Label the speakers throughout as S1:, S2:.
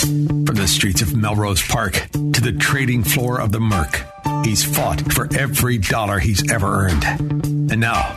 S1: From the streets of Melrose Park to the trading floor of the Merc, he's fought for every dollar he's ever earned. And now,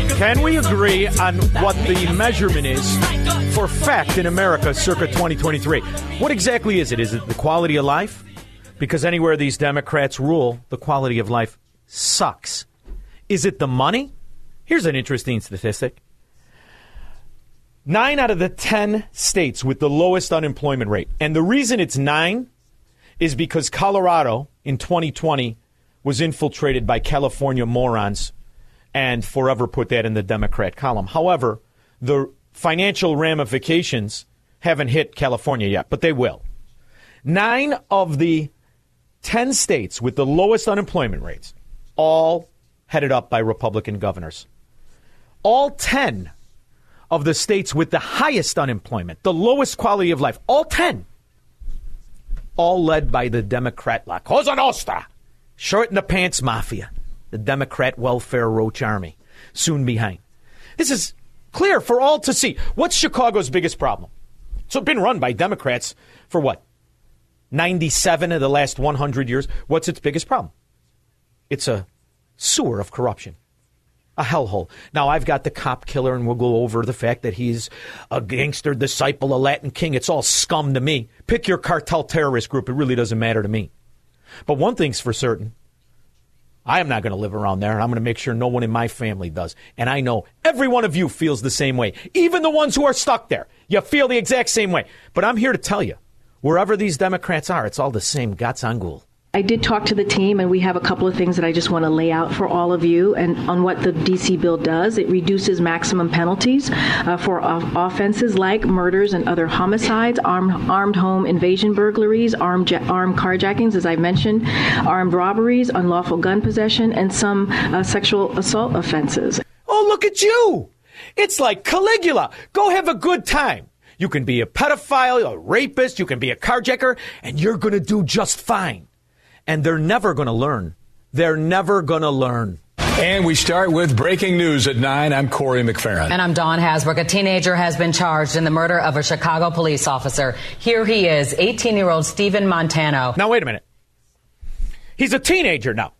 S2: Can we agree on what the measurement is for fact in America circa 2023? What exactly is it? Is it the quality of life? Because anywhere these Democrats rule, the quality of life sucks. Is it the money? Here's an interesting statistic. Nine out of the 10 states with the lowest unemployment rate. And the reason it's nine is because Colorado in 2020 was infiltrated by California morons and forever put that in the Democrat column. However, the financial ramifications haven't hit California yet, but they will. Nine of the 10 states with the lowest unemployment rates, all headed up by Republican governors. All 10 of the states with the highest unemployment, the lowest quality of life, all 10, all led by the Democrat La Cosa Nostra Short in the pants mafia, the Democrat welfare roach army, soon behind. This is clear for all to see. What's Chicago's biggest problem? So it's been run by Democrats for what? 97 of the last 100 years. What's its biggest problem? It's a sewer of corruption. A hellhole. Now, I've got the cop killer, and we'll go over the fact that he's a gangster disciple, a Latin king. It's all scum to me. Pick your cartel terrorist group. It really doesn't matter to me. But one thing's for certain I am not going to live around there, and I'm going to make sure no one in my family does. And I know every one of you feels the same way, even the ones who are stuck there. You feel the exact same way. But I'm here to tell you wherever these Democrats are, it's all the same Gats Angul.
S3: I did talk to the team, and we have a couple of things that I just want to lay out for all of you and on what the DC bill does. It reduces maximum penalties uh, for offenses like murders and other homicides, armed, armed home invasion burglaries, armed, armed carjackings, as I mentioned, armed robberies, unlawful gun possession, and some uh, sexual assault offenses.
S2: Oh, look at you! It's like Caligula. Go have a good time. You can be a pedophile, a rapist, you can be a carjacker, and you're going to do just fine and they're never going to learn. They're never going to learn.
S4: And we start with breaking news at 9. I'm Corey McFerrin.
S5: And I'm Don Hasbrook. A teenager has been charged in the murder of a Chicago police officer. Here he is, 18 year old Stephen Montano.
S2: Now, wait a minute. He's a teenager now,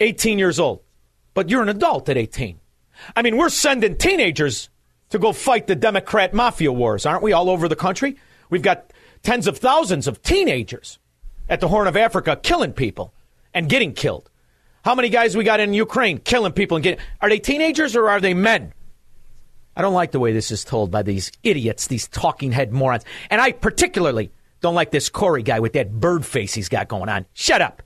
S2: 18 years old. But you're an adult at 18. I mean, we're sending teenagers to go fight the Democrat mafia wars, aren't we, all over the country? We've got tens of thousands of teenagers at the Horn of Africa killing people and getting killed. How many guys we got in Ukraine killing people and getting are they teenagers or are they men? I don't like the way this is told by these idiots, these talking head morons. And I particularly don't like this Corey guy with that bird face he's got going on. Shut up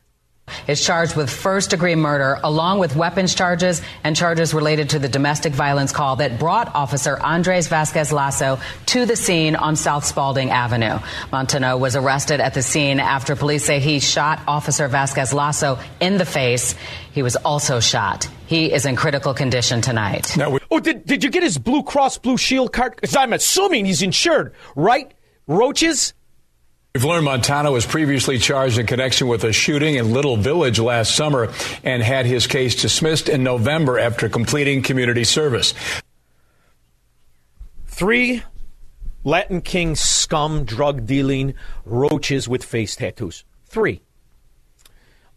S5: is charged with first degree murder, along with weapons charges and charges related to the domestic violence call that brought Officer Andres Vasquez Lasso to the scene on South Spalding Avenue. Montano was arrested at the scene after police say he shot Officer Vasquez Lasso in the face. He was also shot. He is in critical condition tonight.
S2: We- oh, did, did you get his Blue Cross Blue Shield card? Because I'm assuming he's insured, right? Roaches?
S4: We've learned Montano was previously charged in connection with a shooting in Little Village last summer and had his case dismissed in November after completing community service.
S2: Three Latin King scum drug dealing roaches with face tattoos. Three.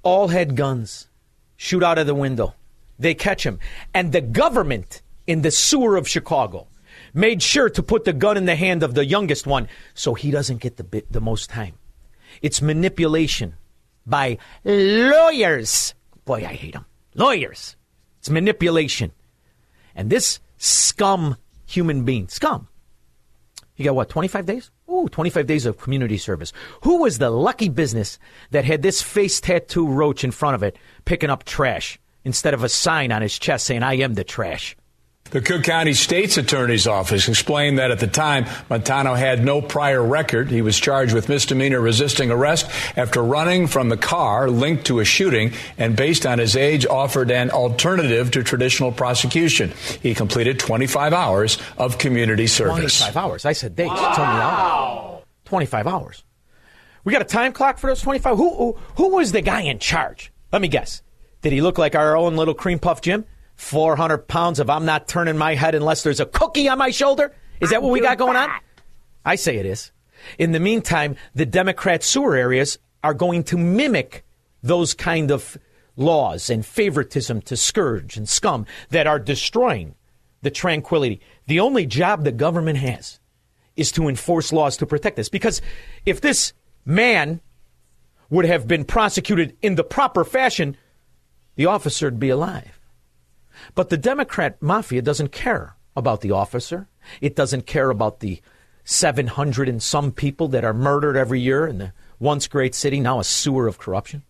S2: All had guns. Shoot out of the window. They catch him. And the government in the sewer of Chicago made sure to put the gun in the hand of the youngest one so he doesn't get the, bit, the most time. It's manipulation by lawyers Boy, I hate them. Lawyers. It's manipulation. And this scum human being, scum, he got what, 25 days? Ooh, 25 days of community service. Who was the lucky business that had this face tattoo roach in front of it picking up trash instead of a sign on his chest saying, I am the trash?
S4: The Cook County State's Attorney's Office explained that at the time, Montano had no prior record. He was charged with misdemeanor resisting arrest after running from the car linked to a shooting and based on his age offered an alternative to traditional prosecution. He completed 25 hours of community service.
S2: 25 hours. I said days. Wow. Tell me hours. 25 hours. We got a time clock for those 25? Who, who, who was the guy in charge? Let me guess. Did he look like our own little cream puff Jim? 400 pounds of I'm not turning my head unless there's a cookie on my shoulder? Is that what we got going on? I say it is. In the meantime, the Democrat sewer areas are going to mimic those kind of laws and favoritism to scourge and scum that are destroying the tranquility. The only job the government has is to enforce laws to protect this. Because if this man would have been prosecuted in the proper fashion, the officer would be alive. But the Democrat mafia doesn't care about the officer. It doesn't care about the 700 and some people that are murdered every year in the once great city, now a sewer of corruption.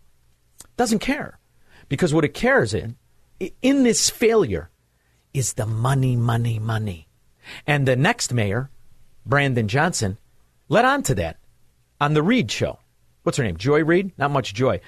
S2: Doesn't care. Because what it cares in, in this failure, is the money, money, money. And the next mayor, Brandon Johnson, led on to that on the Reid show. What's her name? Joy Reid? Not much joy.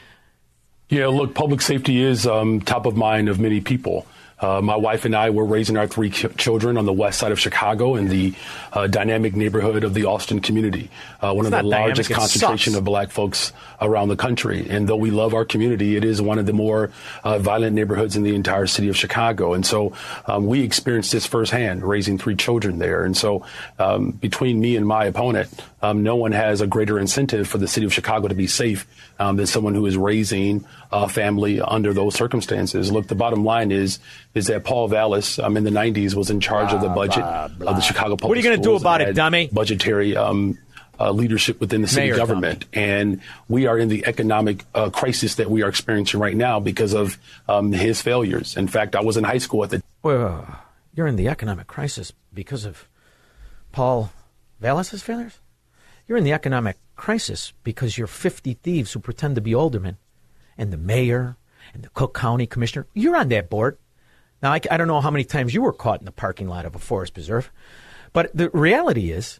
S6: Yeah, look, public safety is um, top of mind of many people. Uh, my wife and I were raising our three ch- children on the west side of Chicago in the uh, dynamic neighborhood of the Austin community, uh, one
S2: it's
S6: of the largest
S2: dynamic,
S6: concentration of black folks around the country. And though we love our community, it is one of the more uh, violent neighborhoods in the entire city of Chicago. And so um, we experienced this firsthand, raising three children there. And so um, between me and my opponent, um, no one has a greater incentive for the city of Chicago to be safe um, than someone who is raising a family under those circumstances. Look, the bottom line is is that Paul Vallas um, in the 90s was in charge blah, of the budget blah, blah. of the Chicago Public
S2: What are you going to do about it, dummy?
S6: Budgetary um, uh, leadership within the city Mayor government. Dummy. And we are in the economic uh, crisis that we are experiencing right now because of um, his failures. In fact, I was in high school at the.
S2: Well, you're in the economic crisis because of Paul Vallas's failures? You're in the economic crisis because you're 50 thieves who pretend to be aldermen and the mayor and the Cook County commissioner. You're on that board. Now, I, I don't know how many times you were caught in the parking lot of a forest preserve, but the reality is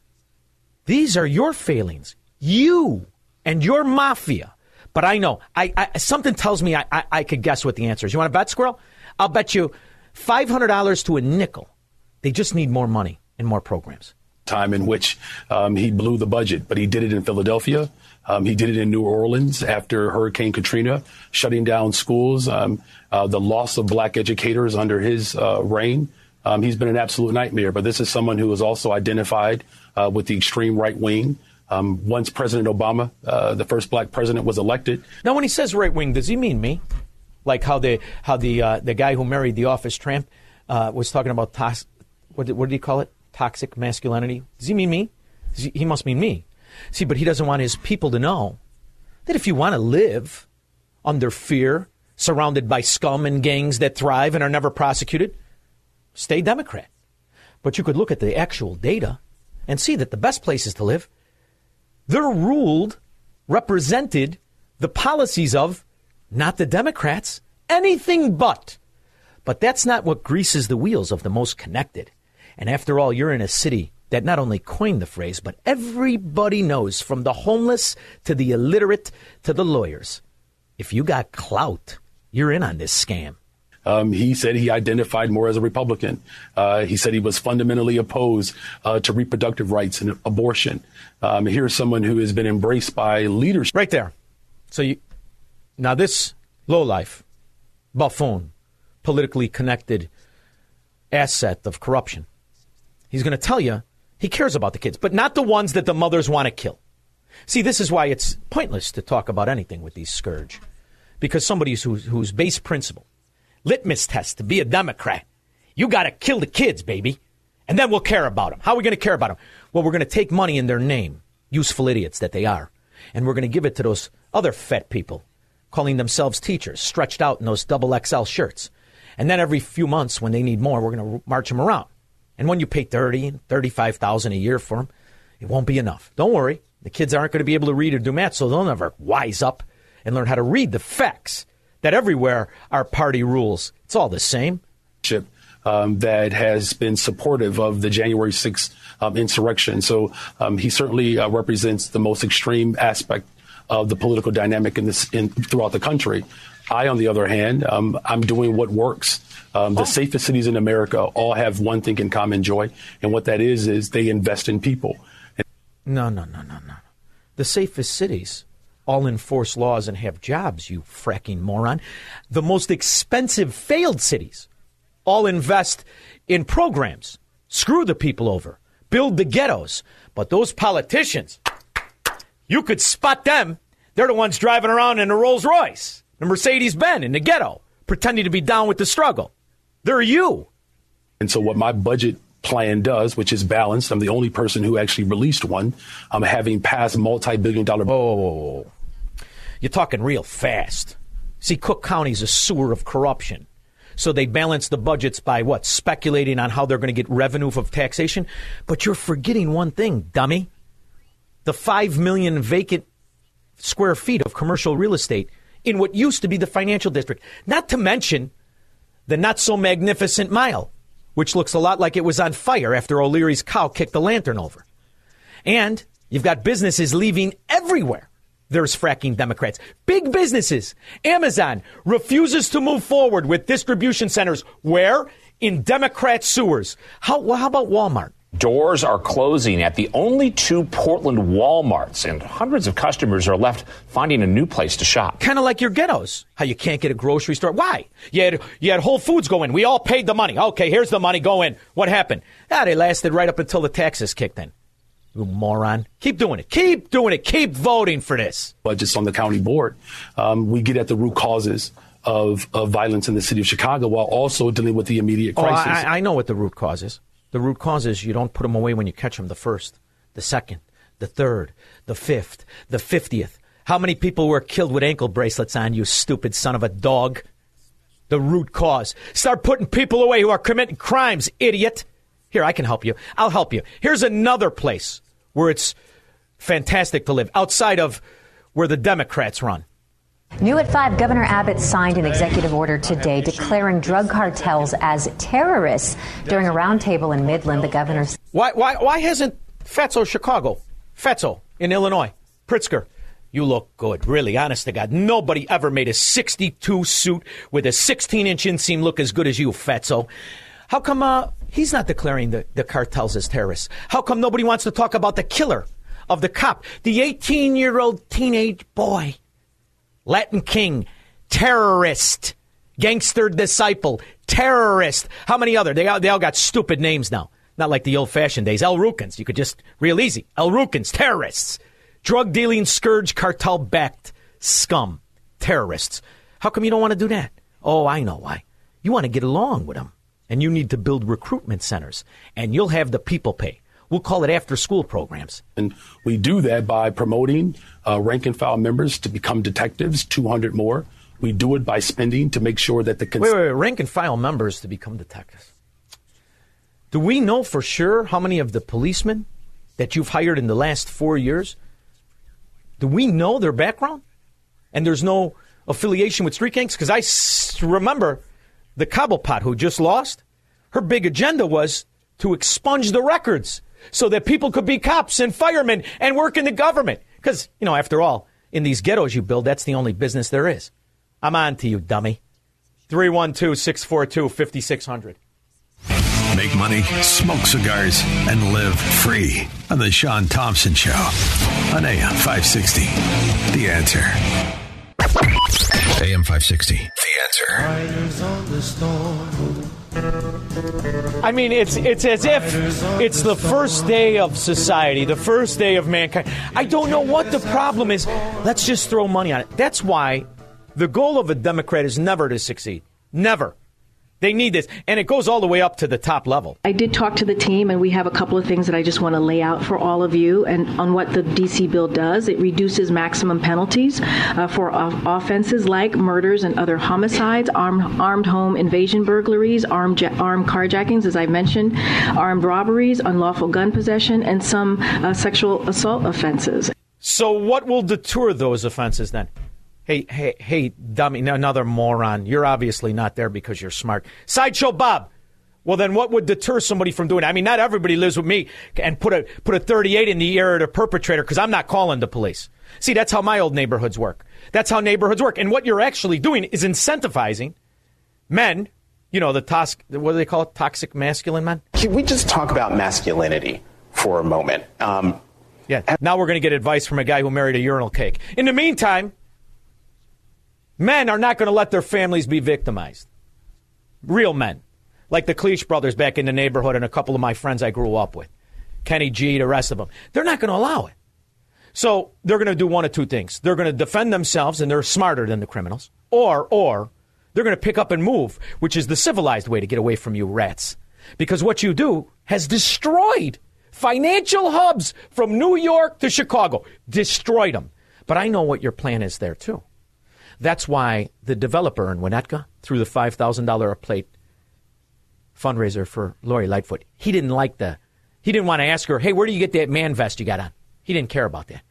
S2: these are your failings. You and your mafia. But I know, I, I something tells me I, I, I could guess what the answer is. You want to bet, Squirrel? I'll bet you $500 to a nickel. They just need more money and more programs
S6: time in which um, he blew the budget, but he did it in Philadelphia. Um, he did it in New Orleans after Hurricane Katrina, shutting down schools, um, uh, the loss of black educators under his uh, reign. Um, he's been an absolute nightmare, but this is someone who is also identified uh, with the extreme right wing. Um, once President Obama, uh, the first black president, was elected.
S2: Now, when he says right wing, does he mean me? Like how the how the uh, the guy who married the office tramp uh, was talking about tos- what did, what did he call it? Toxic masculinity. Does he mean me? He, he must mean me. See, but he doesn't want his people to know that if you want to live under fear, surrounded by scum and gangs that thrive and are never prosecuted, stay Democrat. But you could look at the actual data and see that the best places to live, they're ruled, represented, the policies of not the Democrats, anything but. But that's not what greases the wheels of the most connected. And after all, you're in a city that not only coined the phrase, but everybody knows from the homeless to the illiterate to the lawyers. If you got clout, you're in on this scam.
S6: Um, he said he identified more as a Republican. Uh, he said he was fundamentally opposed uh, to reproductive rights and abortion. Um, here's someone who has been embraced by leadership.
S2: Right there. So you, now this lowlife, buffoon, politically connected asset of corruption He's going to tell you he cares about the kids, but not the ones that the mothers want to kill. See, this is why it's pointless to talk about anything with these scourge, because somebody who's, who's base principle, litmus test to be a Democrat, you got to kill the kids, baby, and then we'll care about them. How are we going to care about them? Well, we're going to take money in their name, useful idiots that they are, and we're going to give it to those other fat people calling themselves teachers, stretched out in those double XL shirts. And then every few months, when they need more, we're going to march them around. And when you pay thirty and thirty-five thousand a year for them, it won't be enough. Don't worry, the kids aren't going to be able to read or do math, so they'll never wise up and learn how to read the facts that everywhere our party rules. It's all the same.
S6: Um, that has been supportive of the January 6th um, insurrection. So um, he certainly uh, represents the most extreme aspect of the political dynamic in this in, throughout the country. I, on the other hand, um, I'm doing what works. Um, the oh. safest cities in America all have one thing in common, Joy, and what that is is they invest in people.
S2: No, no, no, no, no. The safest cities all enforce laws and have jobs, you fracking moron. The most expensive failed cities all invest in programs, screw the people over, build the ghettos. But those politicians, you could spot them. They're the ones driving around in a Rolls Royce, the Mercedes Benz in the ghetto, pretending to be down with the struggle. They're you.
S6: And so, what my budget plan does, which is balanced, I'm the only person who actually released one. I'm having passed multi billion dollar.
S2: Oh, you're talking real fast. See, Cook County's a sewer of corruption. So they balance the budgets by what? Speculating on how they're going to get revenue of taxation. But you're forgetting one thing, dummy. The 5 million vacant square feet of commercial real estate in what used to be the financial district. Not to mention the not so magnificent mile, which looks a lot like it was on fire after O'Leary's cow kicked the lantern over. And you've got businesses leaving everywhere there's fracking Democrats. Big businesses. Amazon refuses to move forward with distribution centers. Where? In Democrat sewers. How, how about Walmart?
S7: Doors are closing at the only two Portland Walmarts, and hundreds of customers are left finding a new place to shop.
S2: Kind of like your ghettos. How you can't get a grocery store. Why? You had, you had Whole Foods go in. We all paid the money. Okay, here's the money. Go in. What happened? Ah, they lasted right up until the taxes kicked in. You moron. Keep doing it. Keep doing it. Keep voting for this.
S6: Budgets on the county board. Um, we get at the root causes of, of violence in the city of Chicago while also dealing with the immediate crisis.
S2: Oh, I, I know what the root cause is. The root cause is you don't put them away when you catch them the first, the second, the third, the fifth, the fiftieth. How many people were killed with ankle bracelets on, you stupid son of a dog? The root cause. Start putting people away who are committing crimes, idiot. Here, I can help you. I'll help you. Here's another place where it's fantastic to live outside of where the Democrats run.
S8: New at 5, Governor Abbott signed an executive order today declaring drug cartels as terrorists. During a roundtable in Midland, the governor.
S2: Why, why, why hasn't Fatso Chicago, Fatso in Illinois, Pritzker, you look good, really, honest to God. Nobody ever made a 62 suit with a 16 inch inseam look as good as you, Fatso. How come uh, he's not declaring the, the cartels as terrorists? How come nobody wants to talk about the killer of the cop, the 18 year old teenage boy? Latin King, terrorist, gangster disciple, terrorist. How many other? They all, they all got stupid names now. Not like the old fashioned days. El Rukns, you could just, real easy. El Rukns, terrorists. Drug dealing, scourge, cartel backed scum, terrorists. How come you don't want to do that? Oh, I know why. You want to get along with them and you need to build recruitment centers, and you'll have the people pay. We'll call it after school programs.
S6: And we do that by promoting uh, rank and file members to become detectives, 200 more. We do it by spending to make sure that the.
S2: Cons- wait, wait, wait, rank and file members to become detectives. Do we know for sure how many of the policemen that you've hired in the last four years? Do we know their background? And there's no affiliation with street gangs? Because I s- remember the Cobblepot who just lost, her big agenda was to expunge the records so that people could be cops and firemen and work in the government. Because, you know, after all, in these ghettos you build, that's the only business there is. I'm on to you, dummy. 312 642 5600.
S1: Make money, smoke cigars, and live free on The Shaun Thompson Show on AM 560. The answer. AM 560. The
S2: answer. I mean, it's it's as if it's the first day of society, the first day of mankind. I don't know what the problem is. Let's just throw money on it. That's why the goal of a Democrat is never to succeed. Never. They need this. And it goes all the way up to the top level.
S3: I did talk to the team, and we have a couple of things that I just want to lay out for all of you and on what the D.C. bill does. It reduces maximum penalties uh, for offenses like murders and other homicides, armed, armed home invasion burglaries, armed, ja- armed carjackings, as I mentioned, armed robberies, unlawful gun possession, and some uh, sexual assault offenses.
S2: So, what will deter those offenses then? Hey, hey, hey, dummy, another moron. You're obviously not there because you're smart. Sideshow Bob. Well, then what would deter somebody from doing it? I mean, not everybody lives with me and put a, put a 38 in the ear of the perpetrator because I'm not calling the police. See, that's how my old neighborhoods work. That's how neighborhoods work. And what you're actually doing is incentivizing men, you know, the tos- what do they call it? Toxic masculine men?
S9: Can we just talk about masculinity for a moment? Um,
S2: yeah. Now we're going to get advice from a guy who married a urinal cake. In the meantime, Men are not going to let their families be victimized. Real men. Like the Cleach brothers back in the neighborhood and a couple of my friends I grew up with. Kenny G, the rest of them. They're not going to allow it. So they're going to do one of two things. They're going to defend themselves and they're smarter than the criminals. Or, or they're going to pick up and move, which is the civilized way to get away from you rats. Because what you do has destroyed financial hubs from New York to Chicago. Destroyed them. But I know what your plan is there too. That's why the developer in Winnetka threw the $5,000 a plate fundraiser for Lori Lightfoot. He didn't like the, he didn't want to ask her, hey, where do you get that man vest you got on? He didn't care about that.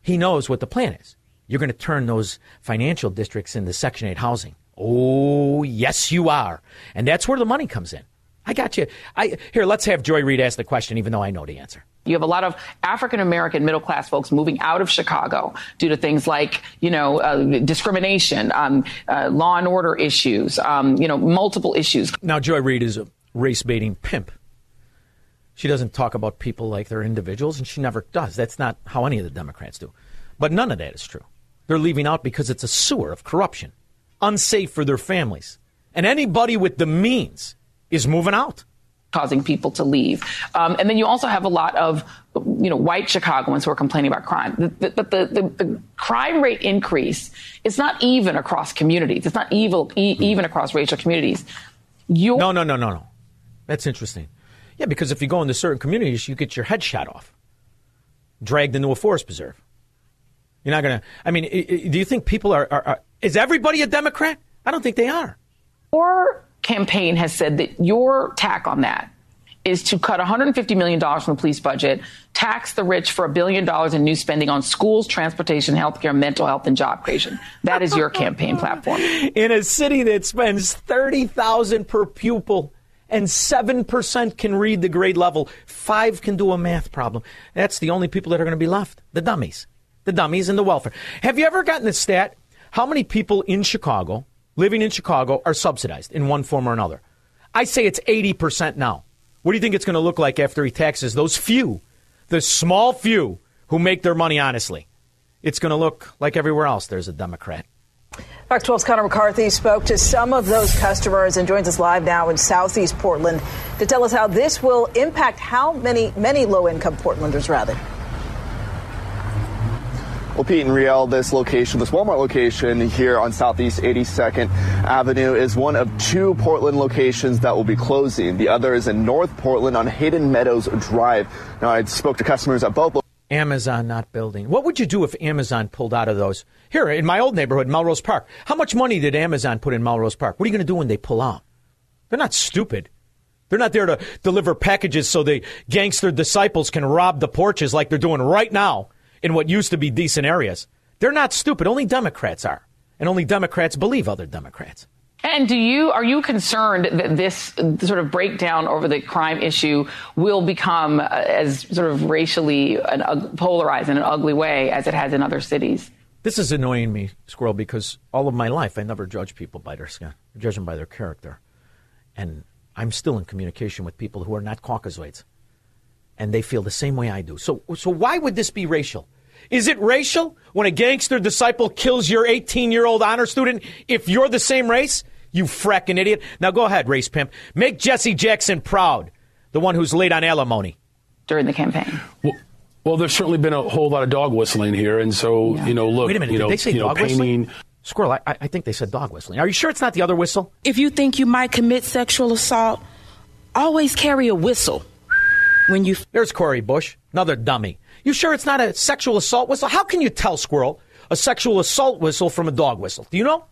S2: He knows what the plan is. You're going to turn those financial districts into Section 8 housing. Oh, yes, you are. And that's where the money comes in. I got you. I, here, let's have Joy Reid ask the question, even though I know the answer.
S10: You have a lot of African American middle class folks moving out of Chicago due to things like, you know, uh, discrimination, um, uh, law and order issues, um, you know, multiple issues.
S2: Now, Joy Reid is a race baiting pimp. She doesn't talk about people like they're individuals, and she never does. That's not how any of the Democrats do. But none of that is true. They're leaving out because it's a sewer of corruption, unsafe for their families. And anybody with the means is moving out
S10: causing people to leave. Um, and then you also have a lot of, you know, white Chicagoans who are complaining about crime. But the, the, the, the, crime rate increase is not even across communities. It's not evil, e- even across racial communities.
S2: No, no, no, no, no. That's interesting. Yeah, because if you go into certain communities, you get your head shot off, dragged into a forest preserve. You're not going to, I mean, do you think people are, are, are, is everybody a Democrat? I don't think they are.
S10: Or campaign has said that your tack on that is to cut $150 million from the police budget, tax the rich for a billion dollars in new spending on schools, transportation, healthcare, mental health, and job creation. That is your campaign platform.
S2: In a city that spends 30000 per pupil and 7% can read the grade level, 5 can do a math problem. That's the only people that are going to be left, the dummies. The dummies and the welfare. Have you ever gotten the stat how many people in Chicago living in Chicago are subsidized in one form or another. I say it's 80% now. What do you think it's going to look like after he taxes those few, the small few who make their money honestly? It's going to look like everywhere else there's a Democrat.
S11: Fox 12's Connor McCarthy spoke to some of those customers and joins us live now in Southeast Portland to tell us how this will impact how many, many low income Portlanders, rather.
S12: Well, Pete and Riel, this location, this Walmart location here on Southeast 82nd Avenue is one of two Portland locations that will be closing. The other is in North Portland on Hayden Meadows Drive. Now, I spoke to customers at both.
S2: Amazon not building. What would you do if Amazon pulled out of those? Here in my old neighborhood, Melrose Park. How much money did Amazon put in Melrose Park? What are you going to do when they pull out? They're not stupid. They're not there to deliver packages so the gangster disciples can rob the porches like they're doing right now in what used to be decent areas. They're not stupid. Only Democrats are. And only Democrats believe other Democrats.
S10: And do you are you concerned that this sort of breakdown over the crime issue will become uh, as sort of racially an, uh, polarized in an ugly way as it has in other cities?
S2: This is annoying me, Squirrel, because all of my life I never judge people by their skin. I judge them by their character. And I'm still in communication with people who are not Caucasoids. And they feel the same way I do. So, so why would this be racial? Is it racial when a gangster disciple kills your 18 year old honor student if you're the same race? You fracking idiot. Now go ahead, race pimp. Make Jesse Jackson proud, the one who's late on alimony.
S10: During the campaign.
S6: Well, well there's certainly been a whole lot of dog whistling here. And so, yeah. you know, look,
S2: Wait a minute,
S6: you know,
S2: they say
S6: you know,
S2: dog
S6: painting.
S2: Whistling? Squirrel, I, I think they said dog whistling. Are you sure it's not the other whistle?
S13: If you think you might commit sexual assault, always carry a whistle when you.
S2: There's Cori Bush, another dummy. You sure it's not a sexual assault whistle? How can you tell, Squirrel, a sexual assault whistle from a dog whistle? Do you know?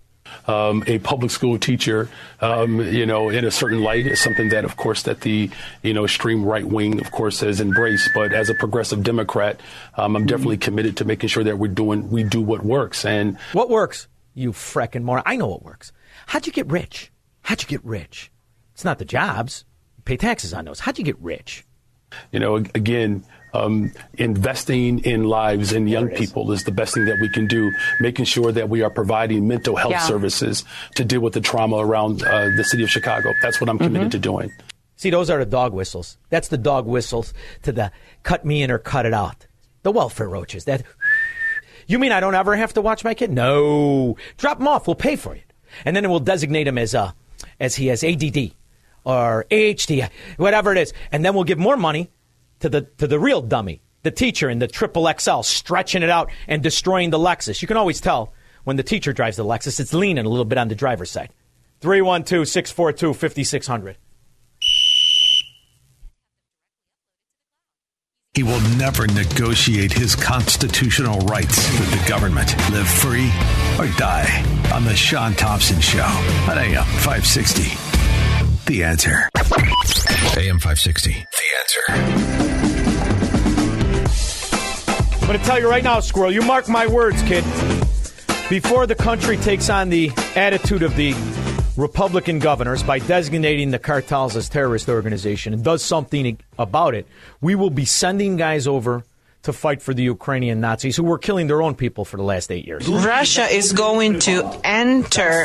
S6: Um, a public school teacher, um, you know, in a certain light is something that, of course, that the you know extreme right wing, of course, has embraced. But as a progressive Democrat, um, I'm definitely committed to making sure that we're doing we do what works. And
S2: what works? You freckin' moron! I know what works. How'd you get rich? How'd you get rich? It's not the jobs. You pay taxes on those. How'd you get rich?
S6: You know, again, um, investing in lives and young people is the best thing that we can do. Making sure that we are providing mental health
S13: Yeah.
S6: services to deal with the trauma around uh, the city of Chicago. That's what I'm committed
S2: Mhm.
S6: to doing.
S2: See, those are the dog whistles. That's the dog whistles to the cut me in or cut it out. The welfare roaches. That. You mean I don't ever have to watch my kid? No. Drop him off. We'll pay for it. And then we'll designate him as uh, as he has ADD or AHD, whatever it is. And then we'll give more money to the to the real dummy, the teacher in the triple XL, stretching it out and destroying the Lexus. You can always tell when the teacher drives the Lexus, it's leaning a little bit on the driver's side. 312 642 5600.
S1: He will never negotiate his constitutional rights with the government. Live free or die on The Shaun Thompson Show on AM 560. The answer. AM 560. The answer.
S2: I'm going to tell you right now, Squirrel, you mark my words, kid. Before the country takes on the attitude of the Republican governors by designating the cartels as terrorist organization and does something about it, we will be sending guys over to fight for the Ukrainian Nazis who were killing their own people for the last eight years.
S14: Russia is going to enter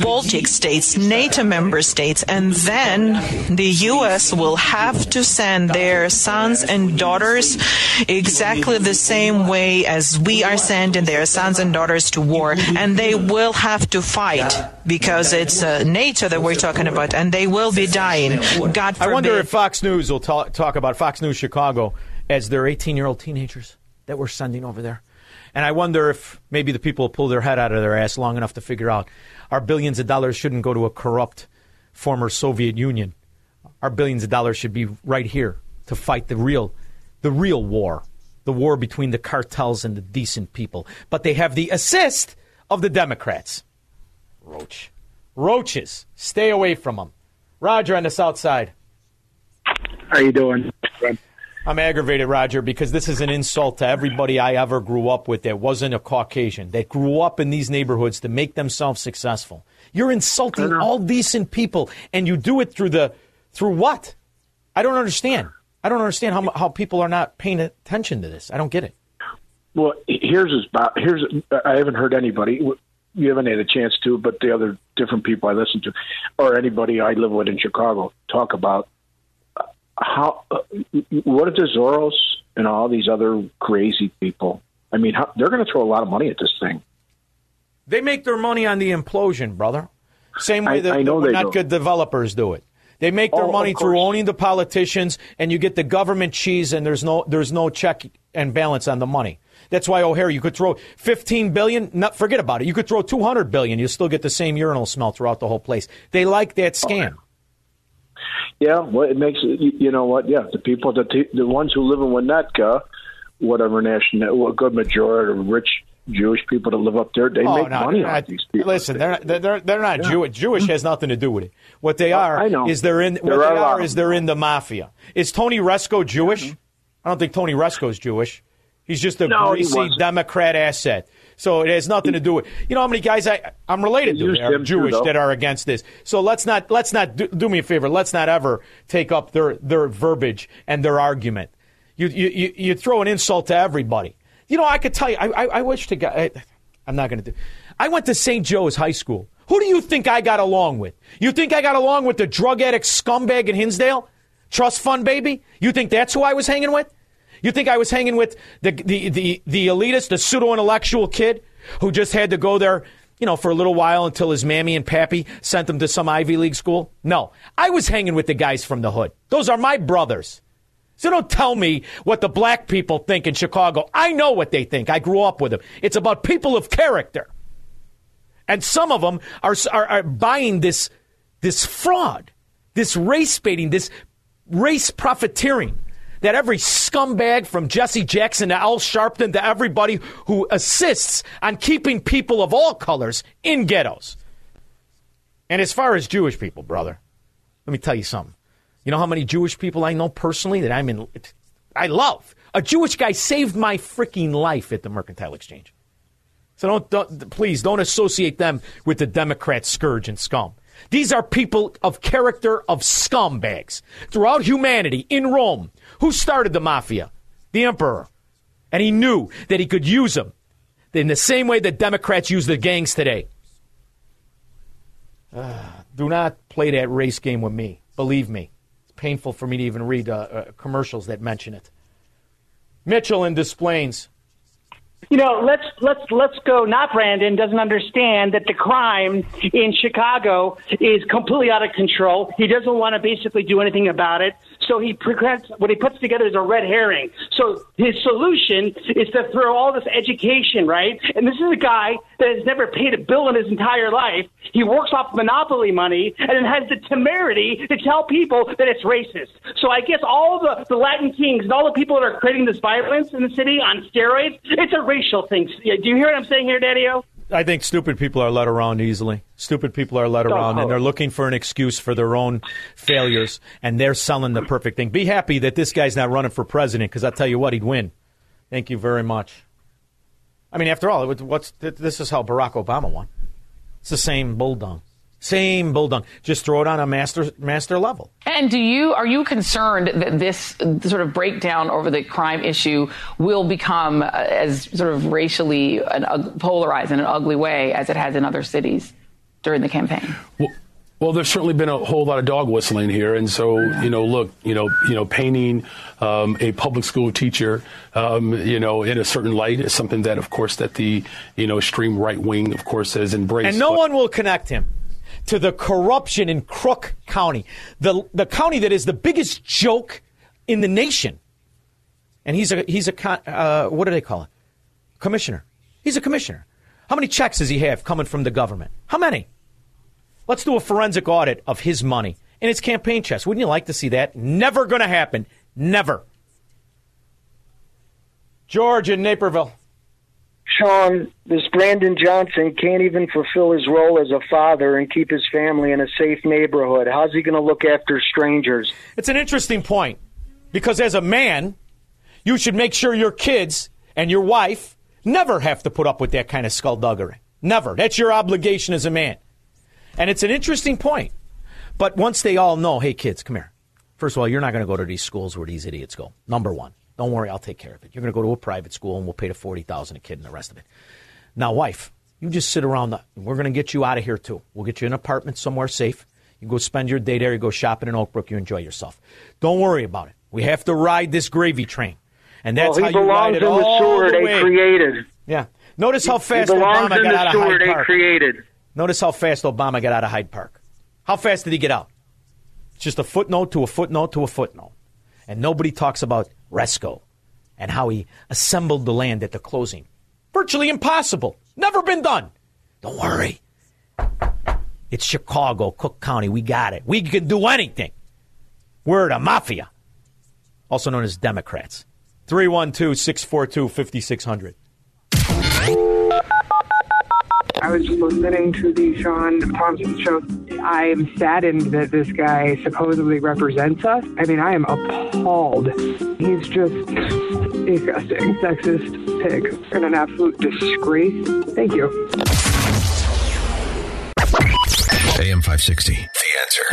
S14: Baltic states, NATO member states, and then the U.S. will have to send their sons and daughters exactly the same way as we are sending their sons and daughters to war, and they will have to fight because it's uh, NATO that we're talking about, and they will be dying. God forbid.
S2: I wonder if Fox News will talk, talk about Fox News Chicago as their 18 year old teenagers that we're sending over there. And I wonder if maybe the people will pull their head out of their ass long enough to figure out our billions of dollars shouldn't go to a corrupt former Soviet Union. Our billions of dollars should be right here to fight the real, the real war, the war between the cartels and the decent people. But they have the assist of the Democrats. Roach, roaches, stay away from them. Roger on the south side.
S15: How you doing?
S2: I'm aggravated, Roger, because this is an insult to everybody I ever grew up with that wasn't a Caucasian, that grew up in these neighborhoods to make themselves successful. You're insulting all decent people, and you do it through the through what? I don't understand. I don't understand how how people are not paying attention to this. I don't get it.
S15: Well, here's his. Here's I haven't heard anybody. You haven't had a chance to, but the other different people I listen to, or anybody I live with in Chicago, talk about how. Uh, what if the Soros and all these other crazy people? I mean, how, they're going to throw a lot of money at this thing.
S2: They make their money on the implosion, brother. Same way
S15: I-
S2: that
S15: I know
S2: the not
S15: do.
S2: good developers do it. They make their
S15: Oh,
S2: money through owning the politicians, and you get the government cheese, and there's no there's no check and balance on the money. That's why O'Hare, you could throw 15 billion. Not forget about it. You could throw 200 billion. You still get the same urinal smell throughout the whole place. They like that scam.
S15: Yeah, well, it makes you, you know what? Yeah, the people, the the ones who live in Winnetka, whatever national, a good majority of rich Jewish people that live up there, they
S2: Oh,
S15: make
S2: no,
S15: money off these people.
S2: Listen, they're not, they're, they're not
S15: Yeah.
S2: Jewish. Jewish has nothing to do with it. What they oh, are
S15: I know.
S2: is they're in.
S15: There
S2: what
S15: are
S2: they are is they're in the mafia. Is Tony Rezko Jewish? Mm-hmm. I don't think Tony Rezko's Jewish. He's just a
S15: No,
S2: greasy. Democrat asset. So it has nothing to do with. You know how many guys I I'm related to that are
S15: too,
S2: Jewish that are against this. So let's not let's not do, do me a favor. Let's not ever take up their their verbiage and their argument. You you you, you throw an insult to everybody. You know I could tell you. I I, I wish to God. I, I'm not going to do. I went to St. Joe's High School. Who do you think I got along with? You think I got along with the drug addict scumbag in Hinsdale? Trust fund baby? You think that's who I was hanging with? You think I was hanging with the the the, the elitist, the pseudo intellectual kid who just had to go there, you know, for a little while until his mammy and pappy sent him to some Ivy League school? No. I was hanging with the guys from the hood. Those are my brothers. So don't tell me what the black people think in Chicago. I know what they think. I grew up with them. It's about people of character. And some of them are, are, are buying this, this fraud, this race baiting, this race profiteering that every scumbag from Jesse Jackson to Al Sharpton to everybody who assists on keeping people of all colors in ghettos. And as far as Jewish people, brother, let me tell you something. You know how many Jewish people I know personally that I'm in, I love? A Jewish guy saved my freaking life at the Mercantile Exchange. So don't, don't please don't associate them with the Democrat scourge and scum. These are people of character of scumbags throughout humanity in Rome. Who started the mafia? The emperor. And he knew that he could use them in the same way that Democrats use the gangs today. Uh, do not play that race game with me. Believe me. It's painful for me to even read uh, uh, commercials that mention it. Mitchell in Des Plaines
S16: you know, let's let's let's go. Not Brandon doesn't understand that the crime in Chicago is completely out of control. He doesn't want to basically do anything about it. So he what he puts together is a red herring. So his solution is to throw all this education, right? And this is a guy that has never paid a bill in his entire life. He works off monopoly money and has the temerity to tell people that it's racist. So I guess all the, the Latin kings and all the people that are creating this violence in the city on steroids, it's a racial thing. Do you hear what I'm saying here, Daddy-O?
S2: I think stupid people are led around easily. Stupid people are led around, and they're looking for an excuse for their own failures, and they're selling the perfect thing. Be happy that this guy's not running for president, because I'll tell you what, he'd win. Thank you very much. I mean, after all, what's this is how Barack Obama won. It's the same bulldog. Same bull bulldog. Just throw it on a master master level.
S10: And do you are you concerned that this sort of breakdown over the crime issue will become uh, as sort of racially an, uh, polarized in an ugly way as it has in other cities during the campaign?
S6: Well, well, there's certainly been a whole lot of dog whistling here, and so you know, look, you know, you know, painting um, a public school teacher, um, you know, in a certain light is something that, of course, that the you know extreme right wing, of course, has embraced.
S2: And no but- one will connect him to the corruption in Crook County, the, the county that is the biggest joke in the nation. And he's a, he's a uh, what do they call it? Commissioner. He's a commissioner. How many checks does he have coming from the government? How many? Let's do a forensic audit of his money and his campaign checks. Wouldn't you like to see that? Never going to happen. Never. George in Naperville.
S17: Shaun, this Brandon Johnson can't even fulfill his role as a father and keep his family in a safe neighborhood. How's he going to look after strangers?
S2: It's an interesting point because as a man, you should make sure your kids and your wife never have to put up with that kind of skullduggery. Never. That's your obligation as a man. And it's an interesting point. But once they all know, hey, kids, come here. First of all, you're not going to go to these schools where these idiots go. Number one. Don't worry, I'll take care of it. You're going to go to a private school and we'll pay the 40000 a kid and the rest of it. Now, wife, you just sit around. The, we're going to get you out of here, too. We'll get you an apartment somewhere safe. You go spend your day there. You go shopping in Oakbrook. You enjoy yourself. Don't worry about it. We have to ride this gravy train. And that's
S17: well,
S2: how you ride it
S17: in
S2: the
S17: sewer
S2: the
S17: they
S2: way.
S17: created.
S2: Yeah. Notice how fast Obama got out of Hyde
S17: they
S2: Park.
S17: created.
S2: Notice how fast Obama got out of Hyde Park. How fast did he get out? It's just a footnote to a footnote to a footnote. And nobody talks about Rezko and how he assembled the land at the closing. Virtually impossible. Never been done. Don't worry. It's Chicago, Cook County. We got it. We can do anything. We're the mafia, also known as Democrats. 312 642 5600.
S18: I was listening to the Shaun Thompson show. I am saddened that this guy supposedly represents us. I mean, I am appalled. He's just disgusting, sexist pig, and an absolute disgrace. Thank you.
S1: AM 560, The Answer.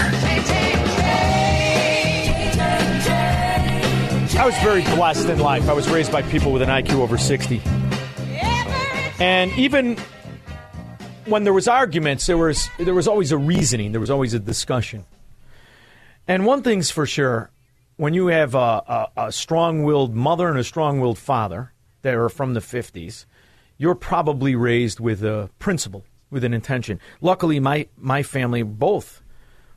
S2: I was very blessed in life. I was raised by people with an IQ over 60. And even when there was arguments, there was there was always a reasoning. There was always a discussion. And one thing's for sure: when you have a, a, a strong-willed mother and a strong-willed father that are from the '50s, you're probably raised with a principle, with an intention. Luckily, my my family both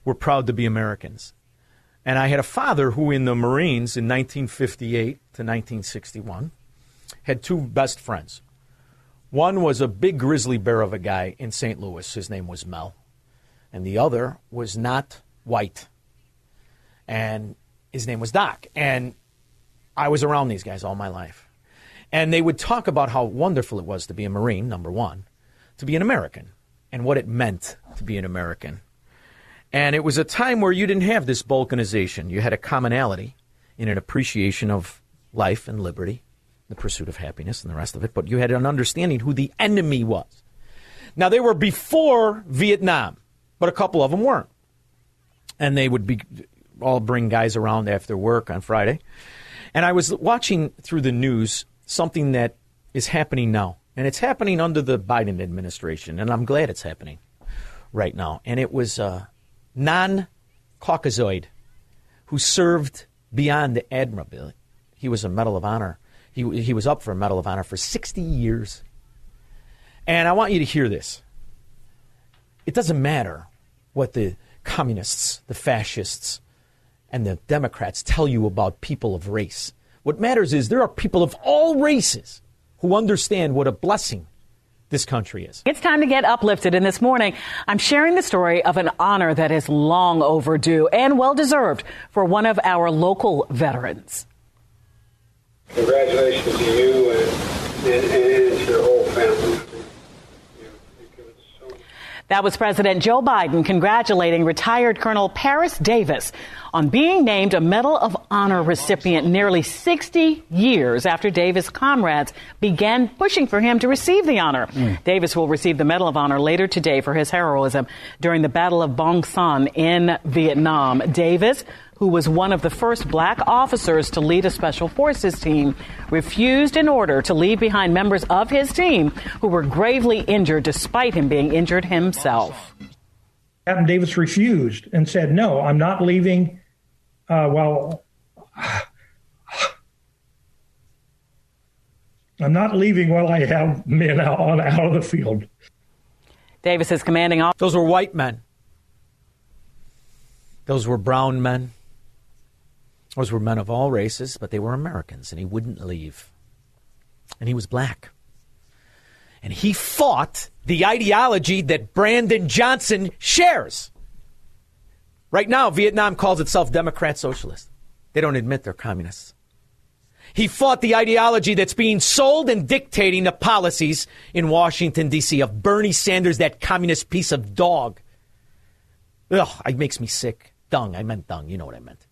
S2: were proud to be Americans, and I had a father who, in the Marines in 1958 to 1961, had two best friends. One was a big grizzly bear of a guy in St. Louis. His name was Mel. And the other was not white. And his name was Doc. And I was around these guys all my life. And they would talk about how wonderful it was to be a Marine, number one, to be an American, and what it meant to be an American. And it was a time where you didn't have this balkanization. You had a commonality in an appreciation of life and liberty, the pursuit of happiness and the rest of it, but you had an understanding who the enemy was. Now, they were before Vietnam, but a couple of them weren't. And they would be all bring guys around after work on Friday. And I was watching through the news something that is happening now. And it's happening under the Biden administration. And I'm glad it's happening right now. And it was uh, a non Caucasoid who served beyond the admirability. He was a Medal of Honor. He, he was up for a Medal of Honor for 60 years. And I want you to hear this. It doesn't matter what the communists, the fascists, and the Democrats tell you about people of race. What matters is there are people of all races who understand what a blessing this country is.
S19: It's time to get uplifted. And this morning, I'm sharing the story of an honor that is long overdue and well deserved for one of our local veterans.
S20: Congratulations to you and, and, and to your whole family.
S19: That was President Joe Biden congratulating retired Colonel Paris Davis on being named a Medal of Honor recipient nearly 60 years after Davis' comrades began pushing for him to receive the honor. Mm. Davis will receive the Medal of Honor later today for his heroism during the Battle of Bong Son in Vietnam. Davis who was one of the first black officers to lead a special forces team, refused an order to leave behind members of his team who were gravely injured despite him being injured himself.
S21: Captain Davis refused and said, No, I'm not leaving. Uh, well, I'm not leaving while I have men out, on, out of the field.
S19: Davis is commanding officer.
S2: Those were white men. Those were brown men. Those were men of all races, but they were Americans, and he wouldn't leave. And he was black. And he fought the ideology that Brandon Johnson shares. Right now, Vietnam calls itself Democrat Socialist. They don't admit they're communists. He fought the ideology that's being sold and dictating the policies in Washington, D.C. of Bernie Sanders, that communist piece of dog. Ugh, it makes me sick. Dung. I meant dung. You know what I meant.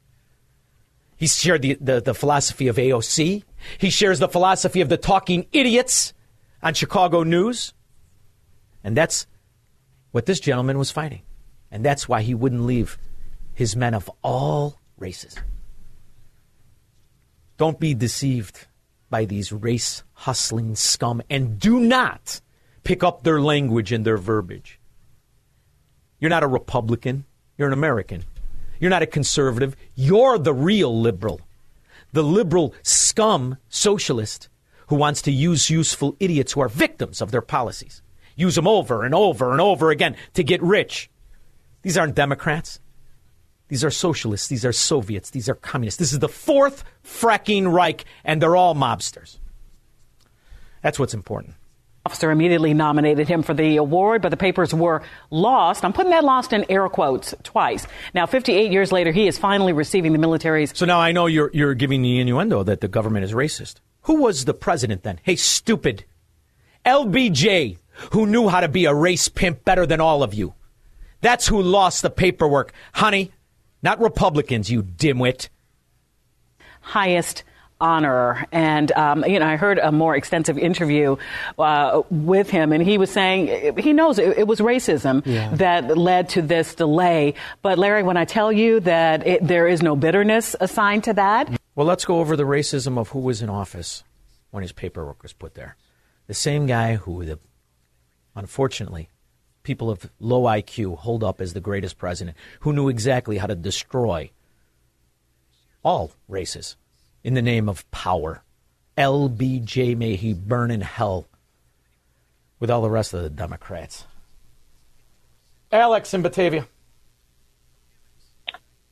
S2: He shared the, the, the, philosophy of AOC. He shares the philosophy of the talking idiots on Chicago News. And that's what this gentleman was fighting. And that's why he wouldn't leave his men of all races. Don't be deceived by these race hustling scum and do not pick up their language and their verbiage. You're not a Republican, you're an American. You're not a conservative. You're the real liberal. The liberal scum socialist who wants to use useful idiots who are victims of their policies. Use them over and over and over again to get rich. These aren't Democrats. These are socialists. These are Soviets. These are communists. This is the fourth fracking Reich, and they're all mobsters. That's what's important
S19: officer immediately nominated him for the award, but the papers were lost. I'm putting that lost in air quotes twice. Now, 58 years later, he is finally receiving the military's.
S2: So now I know you're, you're giving the innuendo that the government is racist. Who was the president then? Hey, stupid. LBJ, who knew how to be a race pimp better than all of you. That's who lost the paperwork. Honey, not Republicans, you dimwit.
S19: Highest honor. And, um, you know, I heard a more extensive interview uh, with him, and he was saying he knows it, it was racism yeah. that led to this delay. But, Larry, when I tell you that it, there is no bitterness assigned to that.
S2: Well, let's go over the racism of who was in office when his paperwork was put there. The same guy who, the, unfortunately, people of low IQ hold up as the greatest president, who knew exactly how to destroy all races in the name of power. LBJ, may he burn in hell with all the rest of the Democrats. Alex in Batavia.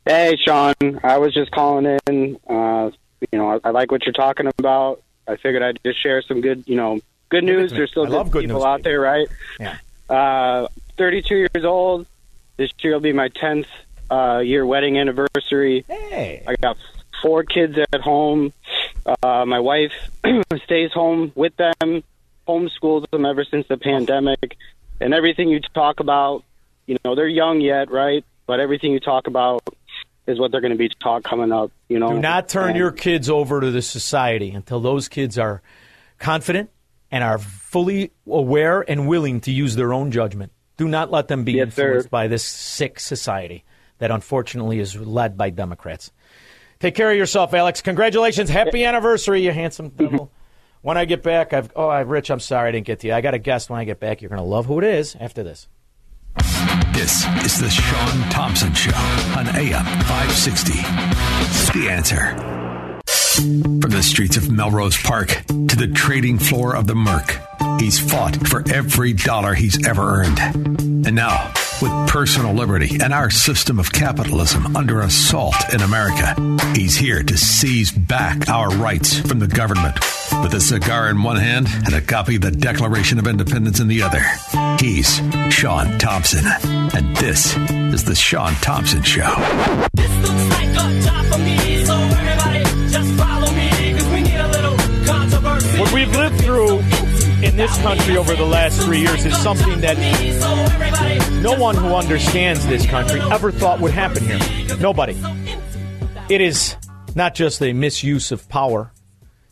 S22: Hey, Shaun. I was just calling in. Uh, you know, I, I like what you're talking about. I figured I'd just share some good, you know, good news. There's still
S2: love good
S22: people
S2: news,
S22: out there, right?
S2: Yeah.
S22: Uh, 32 years old. This year will be my 10th uh, year wedding anniversary.
S2: Hey.
S22: I got four kids at home. Uh, my wife stays home with them, homeschools them ever since the pandemic. And everything you talk about, you know, they're young yet, right? But everything you talk about is what they're going to be taught coming up, you know.
S2: Do not turn
S22: And-
S2: your kids over to the society until those kids are confident and are fully aware and willing to use their own judgment. Do not let them be
S22: Yes, sir.
S2: influenced by this sick society that unfortunately is led by Democrats. Take care of yourself, Alex. Congratulations. Happy anniversary, you handsome devil. when I get back, I've oh, I, Rich, I'm sorry I didn't get to you. I got a guest when I get back. You're going to love who it is after this.
S1: This is the Shaun Thompson Show on AM 560. The answer. From the streets of Melrose Park to the trading floor of the Merc, he's fought for every dollar he's ever earned. And now, with personal liberty and our system of capitalism under assault in America, he's here to seize back our rights from the government. With a cigar in one hand and a copy of the Declaration of Independence in the other, he's Shaun Thompson. And this is the Shaun Thompson Show.
S2: What we've lived through in this country over the last three years is something that no one who understands this country ever thought would happen here. Nobody. It is not just a misuse of power,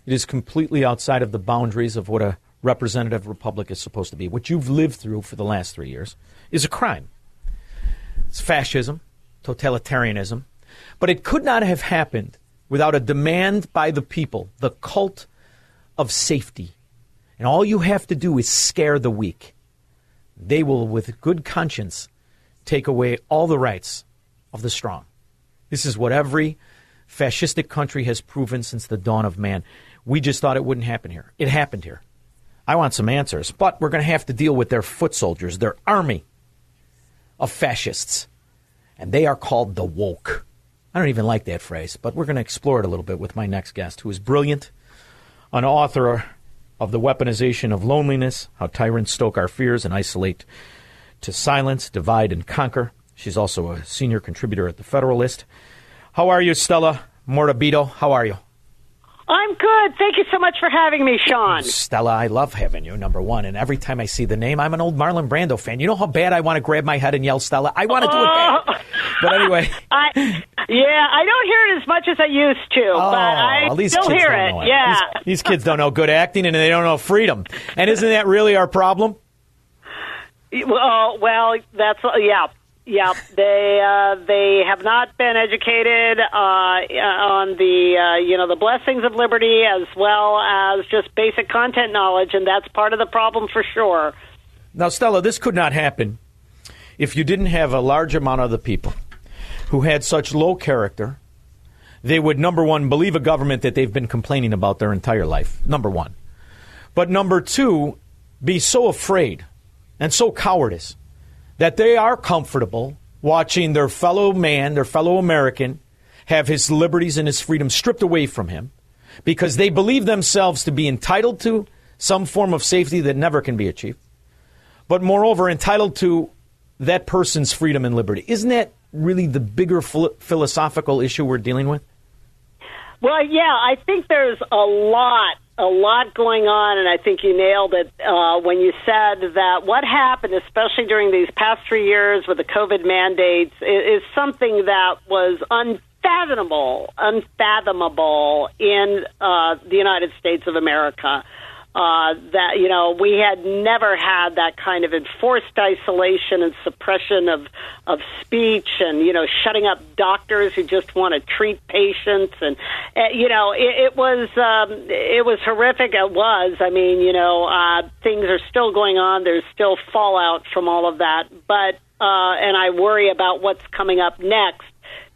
S2: it is completely outside of the boundaries of what a representative republic is supposed to be. What you've lived through for the last three years is a crime. It's fascism, totalitarianism. But it could not have happened without a demand by the people, the cult of safety. And all you have to do is scare the weak. They will, with good conscience, take away all the rights of the strong. This is what every fascistic country has proven since the dawn of man. We just thought it wouldn't happen here. It happened here. I want some answers, but we're going to have to deal with their foot soldiers, their army of fascists. And they are called the woke. I don't even like that phrase, but we're going to explore it a little bit with my next guest, who is brilliant, an author of The Weaponization of Loneliness How Tyrants Stoke Our Fears and Isolate to Silence, Divide, and Conquer. She's also a senior contributor at The Federalist. How are you, Stella Morabito? How are you?
S23: I'm good. Thank you so much for having me, Shaun.
S2: Stella, I love having you, number one. And every time I see the name, I'm an old Marlon Brando fan. You know how bad I want to grab my head and yell Stella? I want to do it bad. But anyway.
S23: I, yeah, I don't hear it as much as I used to, oh, but I
S2: Oh, these
S23: still
S2: kids
S23: hear it.
S2: know
S23: Yeah.
S2: These, these kids don't know good acting and they don't know freedom. And isn't that really our problem?
S23: Well, well, that's yeah, yeah. They uh, they have not been educated uh, on the uh, you know the blessings of liberty as well as just basic content knowledge, and that's part of the problem for sure.
S2: Now, Stella, this could not happen if you didn't have a large amount of the people who had such low character. They would, number one, believe a government that they've been complaining about their entire life. Number one. But number two, be so afraid and so cowardice that they are comfortable watching their fellow man, their fellow American, have his liberties and his freedom stripped away from him because they believe themselves to be entitled to some form of safety that never can be achieved, but moreover, entitled to that person's freedom and liberty. Isn't that really the bigger phil- philosophical issue we're dealing with?
S23: Well, yeah, I think there's a lot, a lot going on, and I think you nailed it uh, when you said that what happened, especially during these past three years with the COVID mandates, is, is something that was unfathomable, unfathomable in uh, the United States of America. Uh, that you know we had never had that kind of enforced isolation and suppression of of speech and you know shutting up doctors who just want to treat patients. And uh, you know it, it was um, it was horrific. It was. I mean you know uh, things are still going on. There's still fallout from all of that. But uh, and I worry about what's coming up next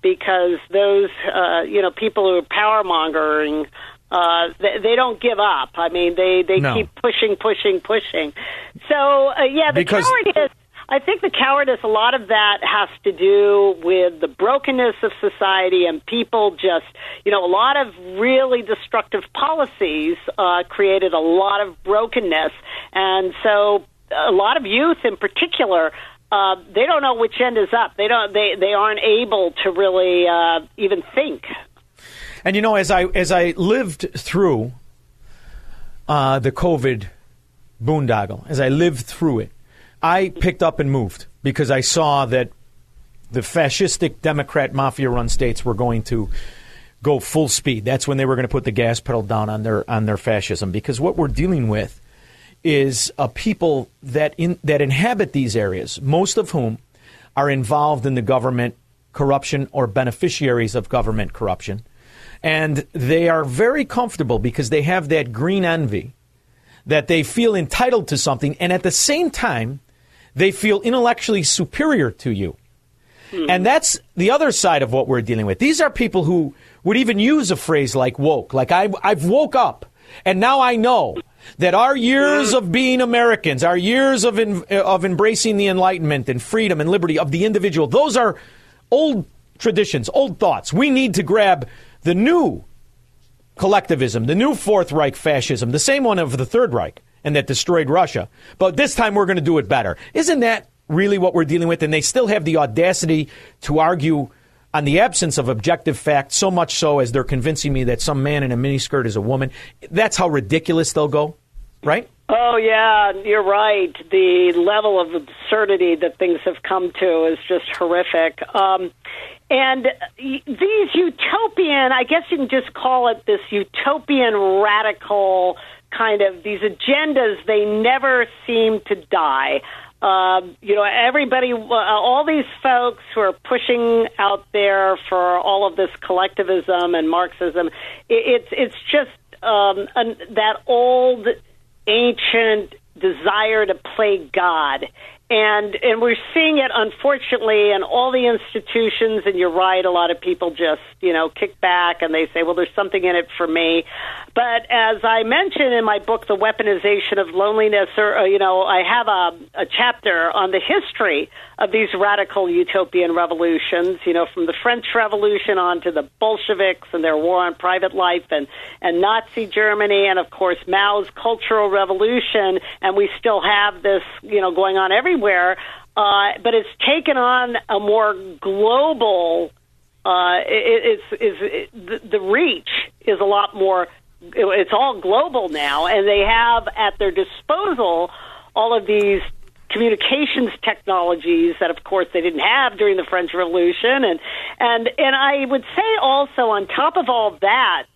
S23: because those uh, you know people who are power mongering uh, they, they don't give up. I mean, they they
S2: No.
S23: keep pushing, pushing, pushing. So uh, yeah, the
S2: Because-
S23: cowardice. I think the cowardice, a lot of that has to do with the brokenness of society and people just, you know, a lot of really destructive policies uh, created a lot of brokenness. And so a lot of youth in particular, uh, they don't know which end is up. They don't. They they aren't able to really uh, even think.
S2: And you know, as I as I lived through uh, the COVID boondoggle, as I lived through it, I picked up and moved because I saw that the fascistic Democrat mafia run states were going to go full speed. That's when they were going to put the gas pedal down on their on their fascism because what we're dealing with is a people that in that inhabit these areas, most of whom are involved in the government corruption or beneficiaries of government corruption. And they are very comfortable because they have that green envy that they feel entitled to something and at the same time they feel intellectually superior to you. Mm-hmm. And that's the other side of what we're dealing with. These are people who would even use a phrase like woke, like I, I've woke up and now I know that our years of being Americans, our years of, in, of embracing the enlightenment and freedom and liberty of the individual, those are old traditions, old thoughts. We need to grab the new collectivism, the new Fourth Reich fascism, the same one of the Third Reich and that destroyed Russia. But this time we're going to do it better. Isn't that really what we're dealing with? And they still have the audacity to argue on the absence of objective fact, so much so as they're convincing me that some man in a miniskirt is a woman. That's how ridiculous they'll go, right?
S23: Oh, yeah, you're right. The level of absurdity that things have come to is just horrific. Um, and these utopian, I guess you can just call it this utopian radical kind of these agendas, they never seem to die. Um, you know, everybody, uh, all these folks who are pushing out there for all of this collectivism and Marxism, it, it's it's just um, an, that old, ancient desire to play God and and we're seeing it unfortunately in all the institutions. And you're right a lot of people just you know kick back and they say well there's something in it for me but as i mentioned in my book the weaponization of loneliness or uh, you know i have a, a chapter on the history of these radical utopian revolutions you know from the french revolution on to the bolsheviks and their war on private life and and nazi germany and of course mao's cultural revolution and we still have this you know going on everywhere, uh, but it's taken on a more global. Uh, it, it's is it, the, the reach is a lot more. It's all global now, and they have at their disposal all of these communications technologies that of course they didn't have during the French Revolution. And and and I would say also on top of all that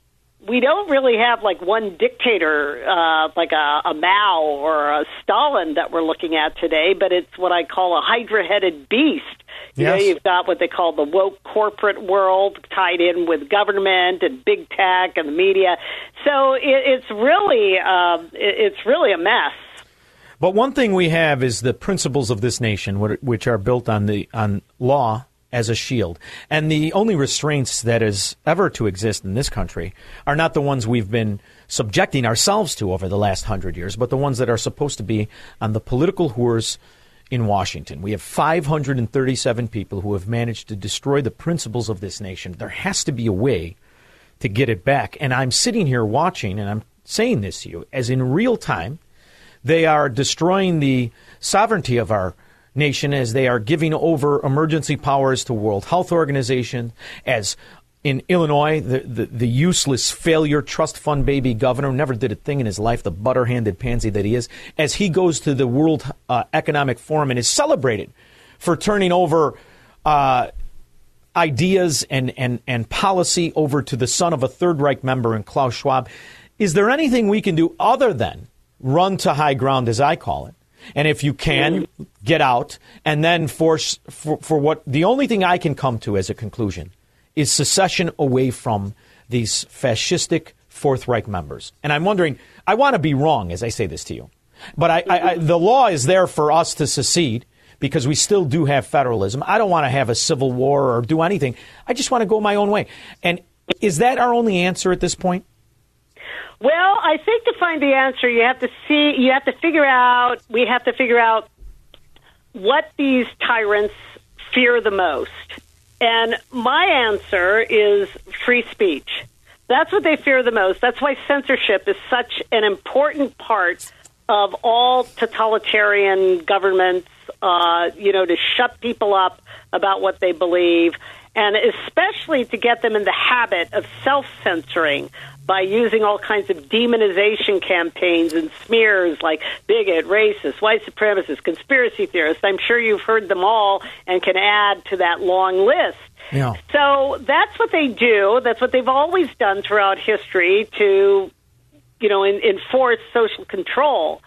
S23: we don't really have like one dictator, uh, like a, a Mao or a Stalin that we're looking at today, but it's what I call a hydra-headed beast. You yes. know, you've got what they call the woke corporate world tied in with government and big tech and the media. So it, it's really, uh, it, it's really a mess.
S2: But one thing we have is the principles of this nation, which are built on the on law as a shield. And the only restraints that is ever to exist in this country are not the ones we've been subjecting ourselves to over the last hundred years, but the ones that are supposed to be on the political whores in Washington. We have 537 people who have managed to destroy the principles of this nation. There has to be a way to get it back. And I'm sitting here watching, and I'm saying this to you, as in real time, they are destroying the sovereignty of our nation as they are giving over emergency powers to World Health Organization, as in Illinois, the, the, the, useless failure trust fund baby governor never did a thing in his life, the butter handed pansy that he is, as he goes to the World uh, Economic Forum and is celebrated for turning over uh, ideas and, and, and policy over to the son of a Third Reich member in Klaus Schwab. Is there anything we can do other than run to high ground, as I call it, and if you can, get out and then force for, for what the only thing I can come to as a conclusion is secession away from these fascistic Fourth Reich members. And I'm wondering, I want to be wrong as I say this to you, but I, I, I, the law is there for us to secede because we still do have federalism. I don't want to have a civil war or do anything. I just want to go my own way. And is that our only answer at this point?
S23: Well, I think to find the answer, you have to see, you have to figure out, we have to figure out what these tyrants fear the most. And my answer is free speech. That's what they fear the most. That's why censorship is such an important part of all totalitarian governments, uh, you know, to shut people up about what they believe, and especially to get them in the habit of self censoring by using all kinds of demonization campaigns and smears like bigot, racist, white supremacist, conspiracy theorist. I'm sure you've heard them all and can add to that long list.
S2: Yeah.
S23: So that's what they do. That's what they've always done throughout history to, you know, in, enforce social control.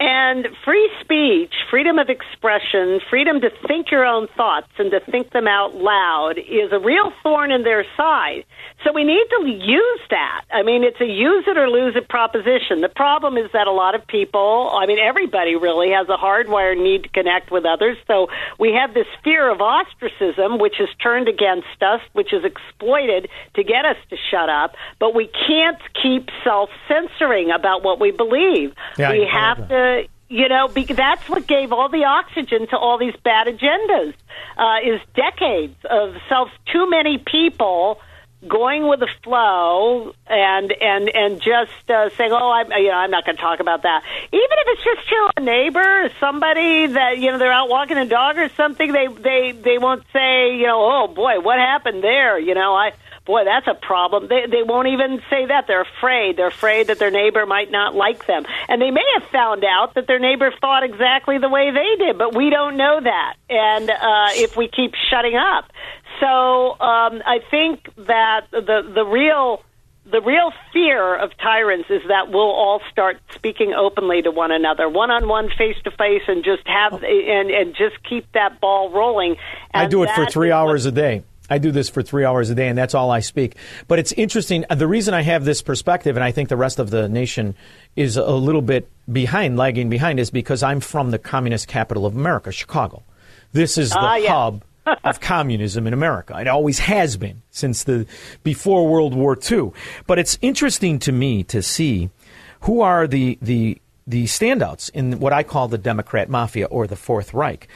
S23: And free speech, freedom of expression, freedom to think your own thoughts and to think them out loud is a real thorn in their side. So we need to use that. I mean, it's a use it or lose it proposition. The problem is that a lot of people, I mean, everybody really has a hardwired need to connect with others. So we have this fear of ostracism, which is turned against us, which is exploited to get us to shut up. But we can't keep self censoring about what we believe.
S2: Yeah,
S23: we have to you know, that's what gave all the oxygen to all these bad agendas. Uh, is decades of self too many people going with the flow and and and just uh, saying, "Oh, I'm you know I'm not going to talk about that." Even if it's just to a neighbor, somebody that you know they're out walking a dog or something, they they they won't say, you know, "Oh boy, what happened there?" You know, I boy, that's a problem. They they won't even say that. They're afraid. They're afraid that their neighbor might not like them, and they may have found out that their neighbor thought exactly the way they did, but we don't know that. And uh, if we keep shutting up, so um, I think that the the real the real fear of tyrants is that we'll all start speaking openly to one another, one on one, face to face, and just have and and just keep that ball rolling.
S2: I do it for three
S23: is what-
S2: hours a day. I do this for three hours a day, and that's all I speak. But it's interesting. uh, The reason I have this perspective, and I think the rest of the nation is a little bit behind, lagging behind, is because I'm from the communist capital of America, Chicago. This is the
S23: Ah, yeah.
S2: hub of communism in America. It always has been since the before World War II. But it's interesting to me to see who are the the the standouts in what I call the Democrat mafia or the Fourth Reich.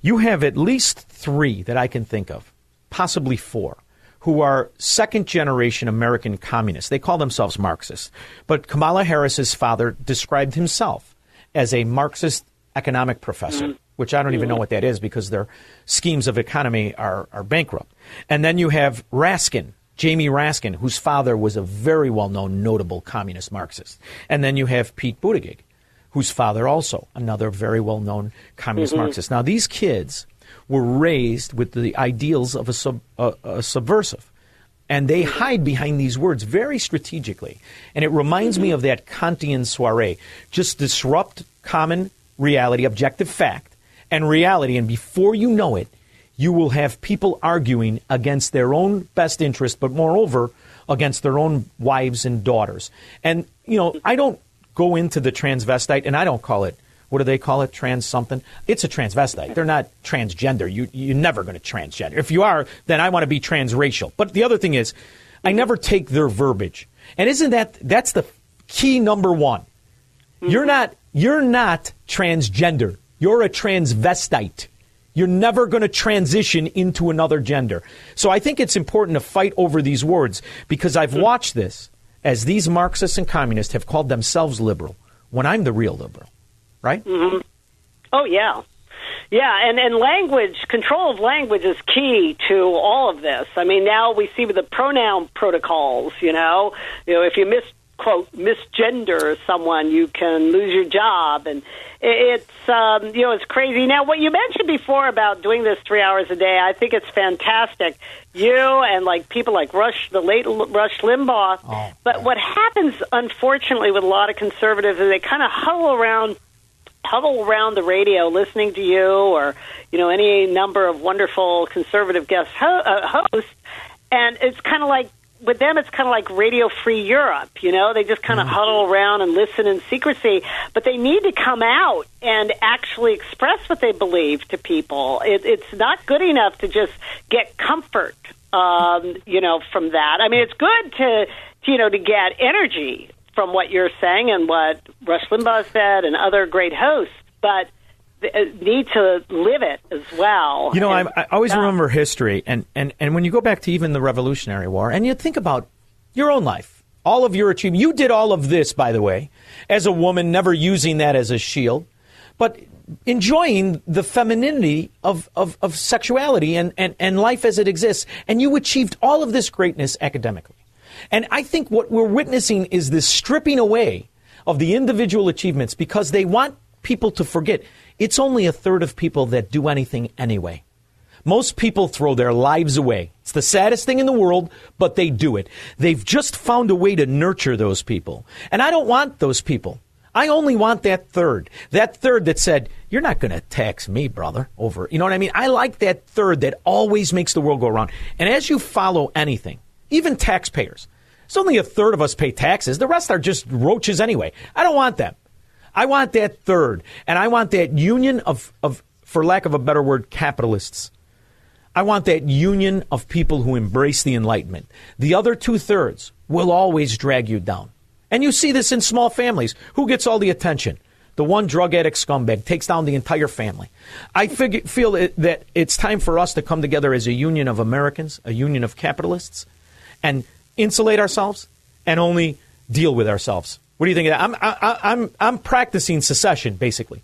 S2: You have at least three that I can think of, possibly four, who are second generation American communists. They call themselves Marxists. But Kamala Harris's father described himself as a Marxist economic professor, which I don't even know what that is because their schemes of economy are, are bankrupt. And then you have Raskin, Jamie Raskin, whose father was a very well known, notable communist Marxist. And then you have Pete Buttigieg, whose father also another very well known communist
S24: Mhm.
S2: Marxist. Now, these kids were raised with the ideals of a, sub, a, a subversive. And they mm-hmm. hide behind these words very strategically. And it reminds me mm-hmm. of that Kantian soiree. Just disrupt common reality, objective fact, and reality. And before you know it, you will have people arguing against their own best interest, but moreover, against their own wives and daughters. And, you know, I don't go into the transvestite, and I don't call it, what do they call it, trans something? It's a transvestite. They're not transgender. You, you're never going to transgender. If you are, then I want to be transracial. But the other thing is, I never take their verbiage. And isn't that, that's the key number one. You're not, you're not transgender. You're a transvestite. You're never going to transition into another gender. So I think it's important to fight over these words because I've watched this as these Marxists and communists have called themselves liberal when I'm the real liberal, right?
S23: hmm Oh yeah, yeah, and and language control of language is key to all of this. I mean, now we see with the pronoun protocols. You know, you know, if you misquote misgender someone, you can lose your job, and it's um, you know it's crazy. Now, what you mentioned before about doing this three hours a day, I think it's fantastic. You and like people like Rush, the late Rush Limbaugh. but what happens, unfortunately, with a lot of conservatives is they kind of huddle around huddle around the radio listening to you or you know any number of wonderful conservative guest ho- uh, hosts. And it's kind of like with them it's kind of like radio free europe you know? They just kind of huddle around and listen in secrecy but they need to come out and actually express what they believe to people. It, it's not good enough to just get comfort um, you know from that. I mean it's good to, to you know to get energy from what you're saying and what Rush Limbaugh said and other great hosts, but uh, need to live it as well.
S2: You know, I,
S23: And-
S2: I always
S23: Yeah.
S2: remember history, and, and, and when you go back to even the Revolutionary War, and you think about your own life, all of your achievement. You did all of this, by the way, as a woman, never using that as a shield, but enjoying the femininity of, of, of sexuality and, and, and life as it exists. And you achieved all of this greatness academically. And I think what we're witnessing is this stripping away of the individual achievements because they want people to forget it's only a third of people that do anything anyway. Most people throw their lives away. It's the saddest thing in the world, but they do it. They've just found a way to nurture those people. And I don't want those people. I only want that third. That third that said, You're not going to tax me, brother, over. You know what I mean? I like that third that always makes the world go around. And as you follow anything, even taxpayers, it's only a third of us pay taxes. The rest are just roaches anyway. I don't want them. I want that third. And I want that union of, of for lack of a better word, capitalists. I want that union of people who embrace the Enlightenment. The other two thirds will always drag you down. And you see this in small families. Who gets all the attention? The one drug addict scumbag takes down the entire family. I figure, feel it, that it's time for us to come together as a union of Americans, a union of capitalists, and insulate ourselves and only deal with ourselves. What do you think of that? I'm, I, I'm, I'm practicing secession, basically.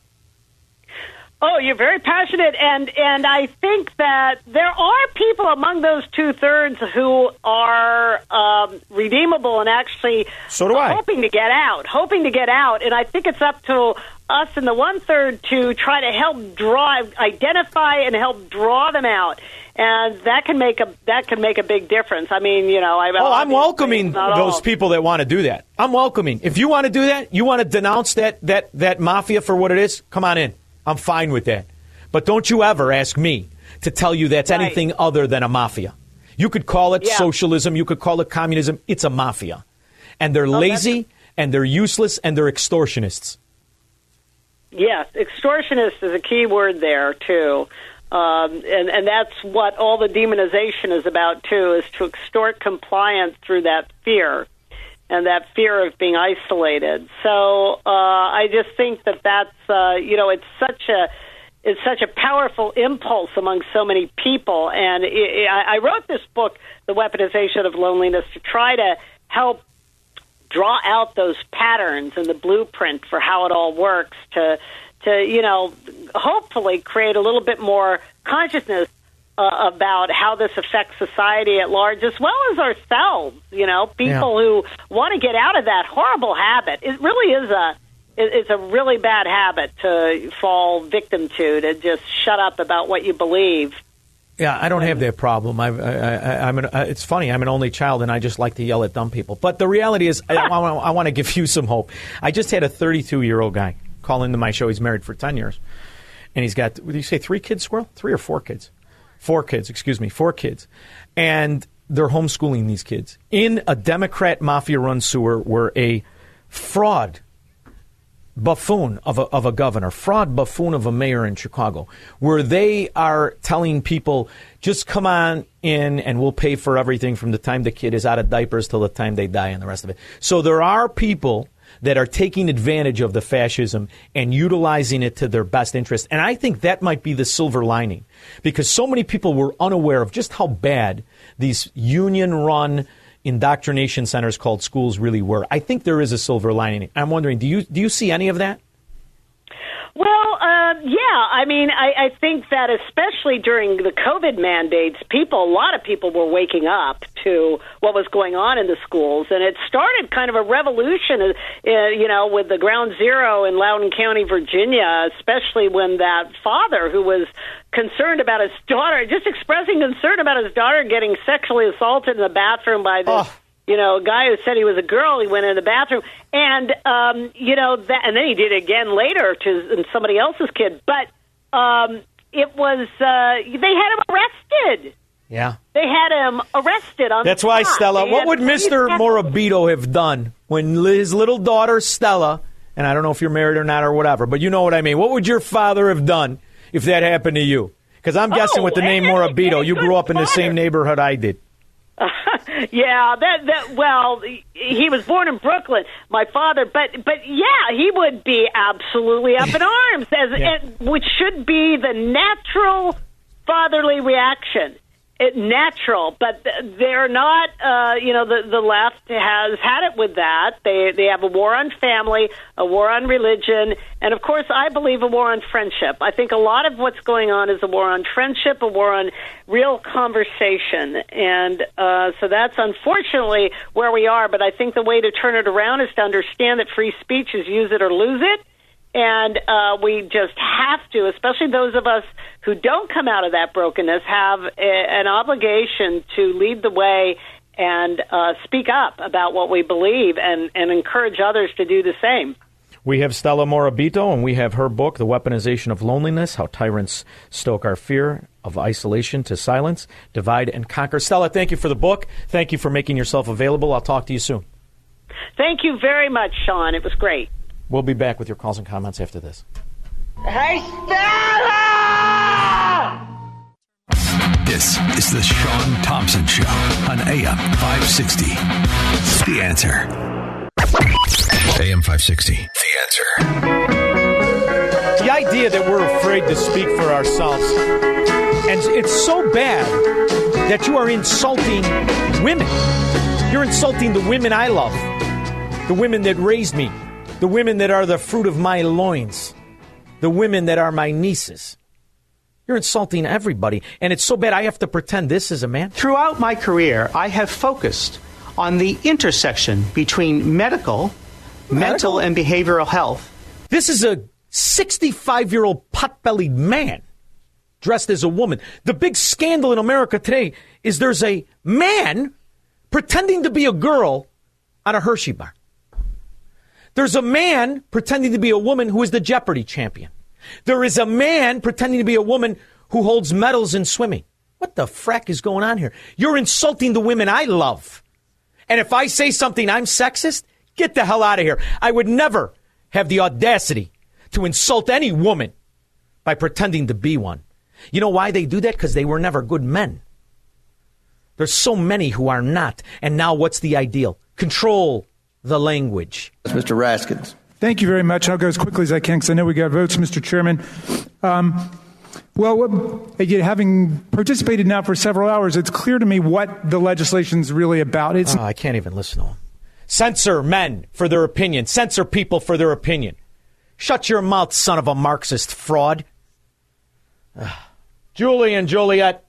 S23: Oh, you're very passionate, and and I think that there are people among those two thirds who are um, redeemable and actually
S2: So do I.
S23: hoping to get out, hoping to get out, and I think it's up to us in the one third to try to help draw, identify, and help draw them out. And that can make a that can make a big difference. I mean, you know, I,
S2: Oh, I'm welcoming those
S23: all.
S2: people that want to do that. I'm welcoming. If you want to do that, you want to denounce that that that mafia for what it is. Come on in. I'm fine with that. But don't you ever ask me to tell you that's
S23: Right.
S2: anything other than a mafia. You could call it
S23: Yeah.
S2: socialism. You could call it communism. It's a mafia, and they're oh, lazy and they're useless and they're extortionists.
S23: Yes, extortionist is a key word there too, um, and and that's what all the demonization is about too, is to extort compliance through that fear, and that fear of being isolated. So uh, I just think that that's uh, you know it's such a it's such a powerful impulse among so many people, and i I I wrote this book, The Weaponization of Loneliness, to try to help draw out those patterns and the blueprint for how it all works to to you know hopefully create a little bit more consciousness uh, about how this affects society at large as well as ourselves you know people who want to get out of that horrible habit it really is a it's a really bad habit to fall victim to to just shut up about what you believe
S2: Yeah, I don't have that problem. I, I, I'm an, uh, it's funny. I'm an only child, and I just like to yell at dumb people. But the reality is, I, I, I want to give you some hope. I just had a 32 year old guy call into my show. He's married for 10 years, and he's got. Did you say three kids, Squirrel? Three or four kids? Four kids. Excuse me, four kids, and they're homeschooling these kids in a Democrat mafia-run sewer where a fraud buffoon of a, of a governor, fraud buffoon of a mayor in Chicago, where they are telling people, just come on in and we'll pay for everything from the time the kid is out of diapers till the time they die and the rest of it. So there are people that are taking advantage of the fascism and utilizing it to their best interest. And I think that might be the silver lining because so many people were unaware of just how bad these union run indoctrination centers called schools really were. I think there is a silver lining. I'm wondering, do you do you see any of that?
S23: Well, uh, yeah. I mean, I, I think that especially during the COVID mandates, people, a lot of people were waking up to what was going on in the schools, and it started kind of a revolution, uh, you know, with the Ground Zero in Loudoun County, Virginia, especially when that father who was concerned about his daughter, just expressing concern about his daughter getting sexually assaulted in the bathroom by this you know, a guy who said he was a girl. He went in the bathroom, and um, you know that, and then he did it again later to somebody else's kid. But um, it was uh, they had him arrested.
S2: Yeah.
S23: They had him arrested on.
S2: That's why. Stella,
S23: They
S2: what would Mr. Morabito have done when his little daughter, Stella, and I don't know if you're married or not or whatever, but you know what I mean. What would your father have done if that happened to you? Because I'm guessing
S23: Oh,
S2: with the name Morabito, you grew up in the same neighborhood I did.
S23: yeah, that that well, he was born in Brooklyn, my father, but but yeah, he would be absolutely up in arms as
S2: Yeah.
S23: and, which should be the natural fatherly reaction. It natural, but they're not. Uh, you know, the the left has had it with that. They they have a war on family, a war on religion, and of course, I believe a war on friendship. I think a lot of what's going on is a war on friendship, a war on real conversation, and uh, so that's unfortunately where we are. But I think the way to turn it around is to understand that free speech is use it or lose it. And uh, we just have to, especially those of us who don't come out of that brokenness, have a, an obligation to lead the way and uh, speak up about what we believe and, and encourage others to do the same.
S2: We have Stella Morabito, and we have her book, The Weaponization of Loneliness How Tyrants Stoke Our Fear of Isolation to Silence, Divide and Conquer. Stella, thank you for the book. Thank you for making yourself available. I'll talk to you soon.
S23: Thank you very much, Shaun. It was great.
S2: We'll be back with your calls and comments after this.
S23: Hey, Stella!
S1: This is the Shaun Thompson Show on AM 560. The answer. AM 560. The answer.
S2: The idea that we're afraid to speak for ourselves, and it's so bad that you are insulting women. You're insulting the women I love, the women that raised me, the women that are the fruit of my loins, the women that are my nieces. You're insulting everybody, and it's so bad I have to pretend this is a man.
S24: Throughout my career, I have focused on the intersection between medical, mental, and behavioral health.
S2: This is a 65 year old pot bellied man dressed as a woman. The big scandal in America today is there's a man pretending to be a girl on a Hershey bar. There's a man pretending to be a woman who is the Jeopardy champion. There is a man pretending to be a woman who holds medals in swimming. What the frack is going on here? You're insulting the women I love. And if I say something I'm sexist, get the hell out of here. I would never have the audacity to insult any woman by pretending to be one. You know why they do that? Because they were never good men. There's so many who are not. And now what's the ideal? Control the language.
S25: That's Mr. Raskins.
S26: Thank you very much. I'll go as quickly as I can because I know we got votes, Mr. Chairman. Um, well, again, having participated now for several hours, it's clear to me what the legislation's really about. It's
S2: Oh, I can't even listen to them. Censor men for their opinion. Censor people for their opinion. Shut your mouth, son of a Marxist fraud. Ugh. Julie and Joliet.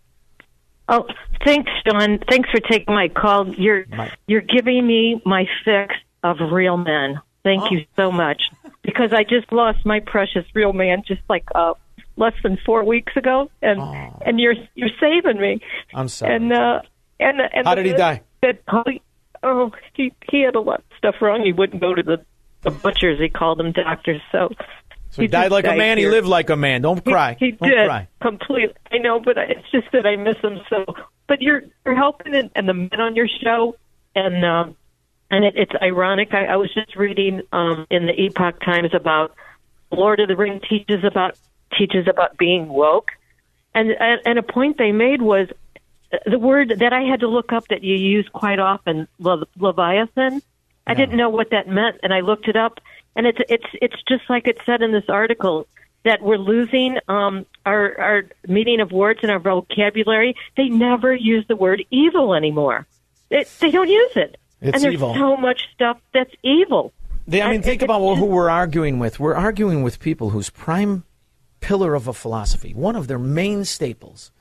S27: Oh, thanks, Shaun. Thanks for taking my call. You're you're giving me my fix of real men. Thank you so much because I just lost my precious real man just like uh, less than four weeks ago, and and you're you're saving me.
S2: I'm sorry.
S27: And uh, and and
S2: How did he die?
S27: That, oh, he he had a lot of stuff wrong. He wouldn't go to the the butchers. He called them doctors. So
S2: So he died
S27: just
S2: like a man. He lived like a man. Don't cry.
S27: He, he
S2: Don't
S27: did
S2: cry.
S27: completely. I know, but I- it's just that I miss him so. But you're you're helping and, and the men on your show, and um, and it, it's ironic. I, I was just reading um, in the Epoch Times about Lord of the Ring teaches about teaches about being woke, and and, and a point they made was the word that I had to look up that you use quite often, Le- Leviathan. I didn't know what that meant, and I looked it up, and it's it's it's just like it said in this article that we're losing um, our our meaning of words and our vocabulary. They never use the word evil anymore. It, they don't use it,
S2: It's
S27: and there's
S2: evil.
S27: so much stuff that's evil.
S2: They, I mean,
S27: And
S2: think about who we're arguing with. We're arguing with people whose prime pillar of a philosophy, one of their main staples,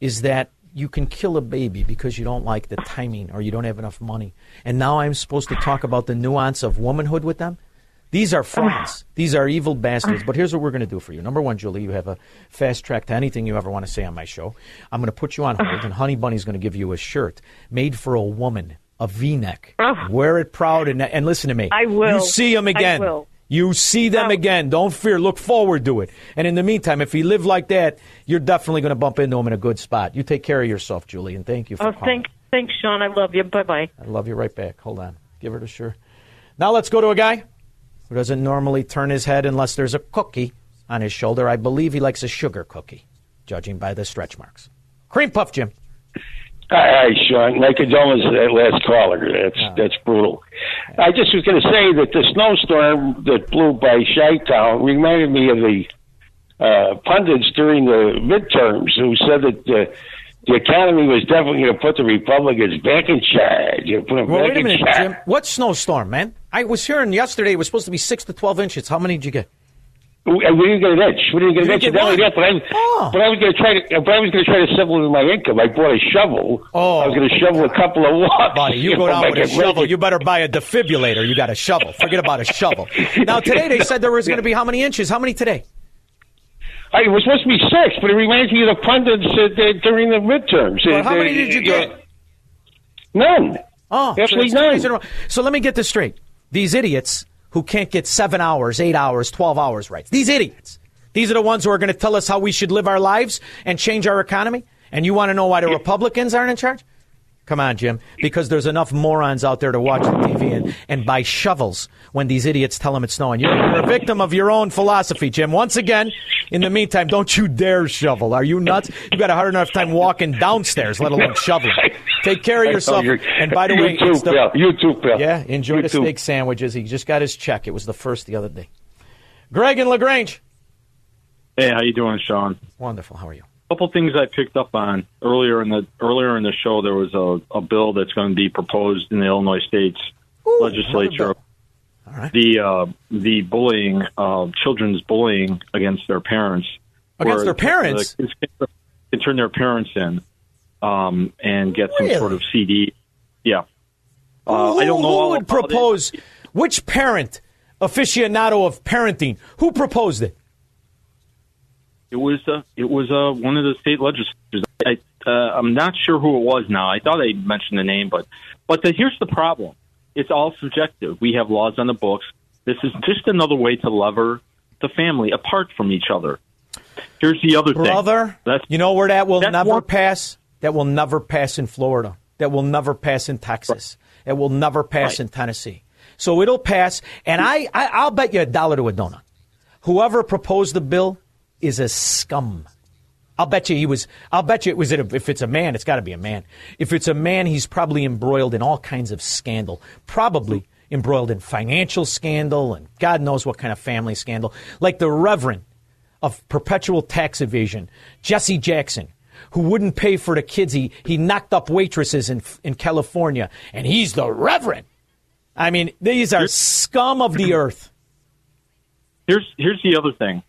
S2: is that you can kill a baby because you don't like the timing or you don't have enough money. And now I'm supposed to talk about the nuance of womanhood with them? These are frauds. These are evil bastards. But here's what we're going to do for you. Number one, Julie, you have a fast track to anything you ever want to say on my show. I'm going to put you on hold, and Honey Bunny's going to give you a shirt made for a woman, a V-neck. Oh. Wear it proud and and listen to me.
S27: I will.
S2: You see him
S27: I
S2: again.
S27: will.
S2: You see them oh. again. Don't fear. Look forward to it. And in the meantime, if he live like that, you're definitely going to bump into him in a good spot. You take care of yourself, Julie, and thank you for
S27: Oh,
S2: calling.
S27: thanks, thanks, Shaun. I love you. Bye bye.
S2: I love you right back. Hold on. Give her the sure. Now let's go to a guy who doesn't normally turn his head unless there's a cookie on his shoulder. I believe he likes a sugar cookie, judging by the stretch marks. Cream puff, Jim.
S28: Hi, Shaun. My condolences to that last caller. That's that's brutal. I just was going to say that the snowstorm that blew by Chi-Town reminded me of the uh, pundits during the midterms who said that the, the economy was definitely going to put the Republicans back in charge. You know, Put them
S2: Well,
S28: back
S2: wait a
S28: in
S2: minute. Jim. What snowstorm, man? I was hearing yesterday it was supposed to be six to twelve inches. How many did you get?
S28: We, didn't get an inch. We didn't get an
S2: You
S28: inch. Not only
S2: get
S28: but I, but I was going to try to. But I was going to try to supplement my income. I bought a shovel.
S2: Oh,
S28: I was going to shovel a couple of walks.
S2: Buddy, you
S28: know,
S2: go down with a shovel. You better buy a defibrillator. You got a shovel. Forget about a shovel. Now today they said there was going to be how many inches? How many today?
S28: I, it was supposed to be six, but it reminds me of the pundits uh, during the midterms.
S2: Well,
S28: Uh,
S2: how many did you get?
S28: None.
S2: Oh, so
S28: Absolutely
S2: two
S28: none.
S2: days in a row. So let me get this straight. These idiots who can't get seven hours, eight hours, 12 hours right. These idiots. These are the ones who are going to tell us how we should live our lives and change our economy. And you want to know why the Republicans aren't in charge? Come on, Jim. Because there's enough morons out there to watch the TV and, and buy shovels when these idiots tell them it's snowing. You're, you're a victim of your own philosophy, Jim. Once again, in the meantime, don't you dare shovel. Are you nuts? You've got a hard enough time walking downstairs, let alone shoveling. Take care of yourself. And by the
S28: you
S2: way,
S28: too,
S2: it's the-
S28: pal. You too, pal.
S2: Yeah, enjoy
S28: You
S2: the
S28: too.
S2: steak sandwiches. He just got his check. It was the first the other day. Greg and LaGrange.
S25: Hey, how you doing, Shaun?
S2: Wonderful. How are you?
S25: A couple things I picked up on earlier in the earlier in the show. There was a, a bill that's going to be proposed in the Illinois State's legislature. The uh, the bullying, uh, children's bullying against their parents,
S2: Against their parents?
S25: the kids can- turn their parents in um, and get some sort of CD. Yeah, uh,
S2: who,
S25: I don't know
S2: who would
S25: about it.
S2: propose. Which parent, aficionado of parenting, who proposed it?
S25: It was uh, it was uh, one of the state legislators. I, uh, I'm not sure who it was now. I thought I mentioned the name, but but the, here's the problem: it's all subjective. We have laws on the books. This is just another way to lever the family apart from each other. Here's the other thing,
S2: Brother,
S25: That's,
S2: you know where that will never
S25: one-
S2: pass? That will never pass in Florida. That will never pass in Texas. It will never pass in Tennessee. So it'll pass, and I, I I'll bet you a dollar to a donut. Whoever proposed the bill is a scum. I'll bet you he was. I'll bet you it was. If it's a man, it's got to be a man. If it's a man, he's probably embroiled in all kinds of scandal. Probably embroiled in financial scandal and God knows what kind of family scandal. Like the Reverend of perpetual tax evasion, Jesse Jackson, who wouldn't pay for the kids. He he knocked up waitresses in in California, and he's the Reverend. I mean, these are scum of the earth.
S25: Here's here's the other thing.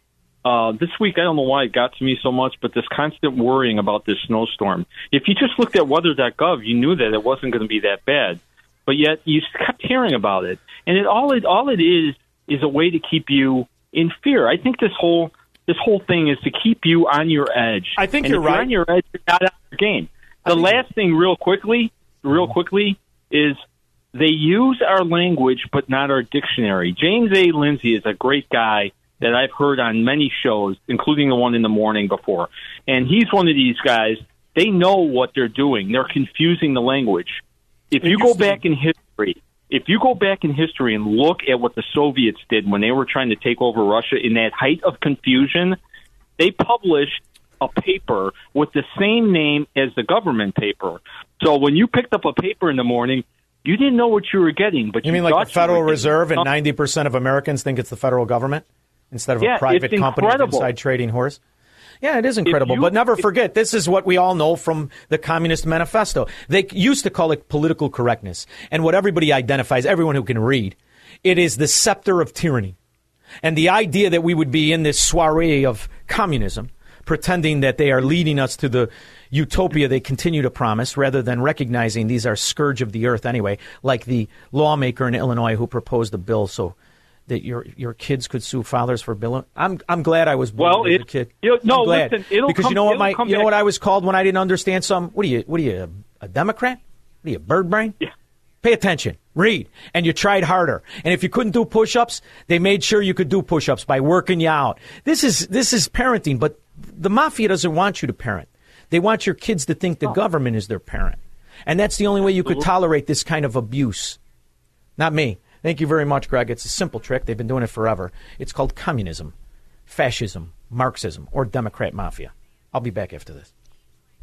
S25: Uh, this week, I don't know why it got to me so much, but this constant worrying about this snowstorm. If you just looked at weather.gov, you knew that it wasn't going to be that bad, but yet you kept hearing about it, and it all it all it is is a way to keep you in fear. I think this whole this whole thing is to keep you on your edge.
S2: I think
S25: And
S2: you're
S25: if
S2: right.
S25: on your edge, you're not on your game. The last thing, real quickly, real quickly, is they use our language but not our dictionary. James A. Lindsay is a great guy that I've heard on many shows, including the one in the morning before. And he's one of these guys. They know what they're doing. They're confusing the language. If you go back in history, if you go back in history and look at what the Soviets did when they were trying to take over Russia in that height of confusion, they published a paper with the same name as the government paper. So when you picked up a paper in the morning, you didn't know what you were getting, but
S2: You
S25: you,
S2: mean like the Federal
S25: you were getting
S2: Reserve and ninety percent of Americans think it's the federal government instead of
S25: Yeah,
S2: a private company inside trading horse? Yeah, it is incredible.
S25: you-
S2: but never forget, this is what we all know from the Communist Manifesto. They used to call it political correctness. And what everybody identifies, everyone who can read, it is the scepter of tyranny. And the idea that we would be in this soiree of communism, pretending that they are leading us to the utopia they continue to promise, rather than recognizing these are scourge of the earth anyway, like the lawmaker in Illinois who proposed a bill so that your your kids could sue fathers for bill. I'm I'm glad I was born
S25: Well,
S2: as a
S25: it-
S2: kid.
S25: no, listen, it'll
S2: because
S25: come-
S2: you know what my you know
S25: back.
S2: what I was called when I didn't understand some. What are you? What are you? A Democrat? What are you? A bird brain? Yeah. Pay attention. Read. And you tried harder. And if you couldn't do push-ups, they made sure you could do push-ups by working you out. This is this is parenting, but the mafia doesn't want you to parent. They want your kids to think the oh. government is their parent. And that's the only way you could tolerate this kind of abuse. Not me. Thank you very much, Greg. It's a simple trick. They've been doing it forever. It's called communism, fascism, Marxism, or Democrat mafia. I'll be back after this.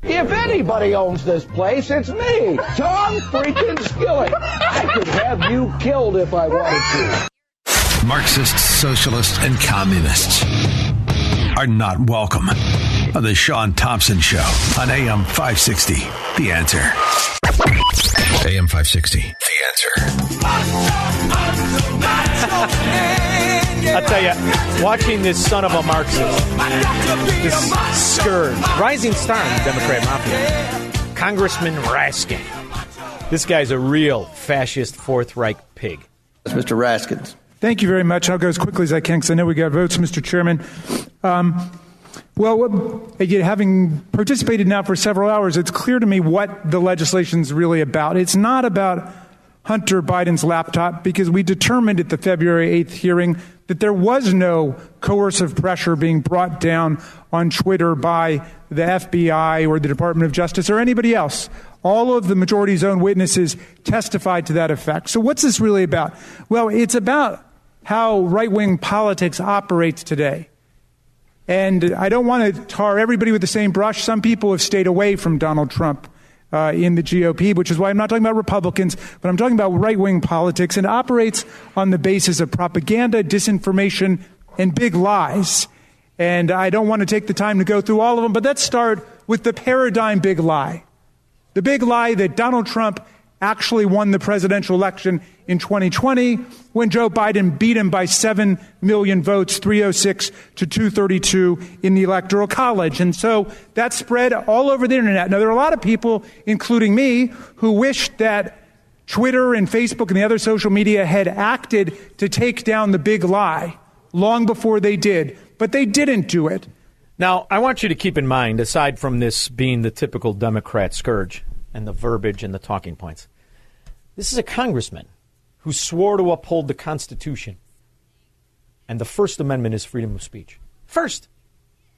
S29: If anybody owns this place, it's me, Tom freaking Skilling. I could have you killed if I wanted
S1: to. Marxists, socialists, and communists are not welcome on the Shaun Thompson Show on AM 560. The answer. AM 560. The answer.
S2: I'll tell you, watching this son of a Marxist, this scourge, rising star in the Democrat mafia, Congressman Raskin. This guy's a real fascist Fourth Reich pig.
S30: Mr. Raskins.
S26: Thank you very much. I'll go as quickly as I can because I know we got votes, Mr. Chairman. Um, well, having participated now for several hours, it's clear to me what the legislation is really about. It's not about Hunter Biden's laptop because we determined at the February 8th hearing that there was no coercive pressure being brought down on Twitter by the FBI or the Department of Justice or anybody else. All of the majority's own witnesses testified to that effect. So, what's this really about? Well, it's about how right wing politics operates today. And I don't want to tar everybody with the same brush. Some people have stayed away from Donald Trump uh, in the GOP, which is why I'm not talking about Republicans, but I'm talking about right wing politics and operates on the basis of propaganda, disinformation, and big lies. And I don't want to take the time to go through all of them, but let's start with the paradigm big lie. The big lie that Donald Trump actually won the presidential election in 2020 when Joe Biden beat him by 7 million votes, 306 to 232 in the Electoral College. And so that spread all over the internet. Now, there are a lot of people, including me, who wish that Twitter and Facebook and the other social media had acted to take down the big lie long before they did, but they didn't do it.
S2: Now, I want you to keep in mind, aside from this being the typical Democrat scourge and the verbiage and the talking points, this is a congressman who swore to uphold the Constitution. And the First Amendment is freedom of speech. First.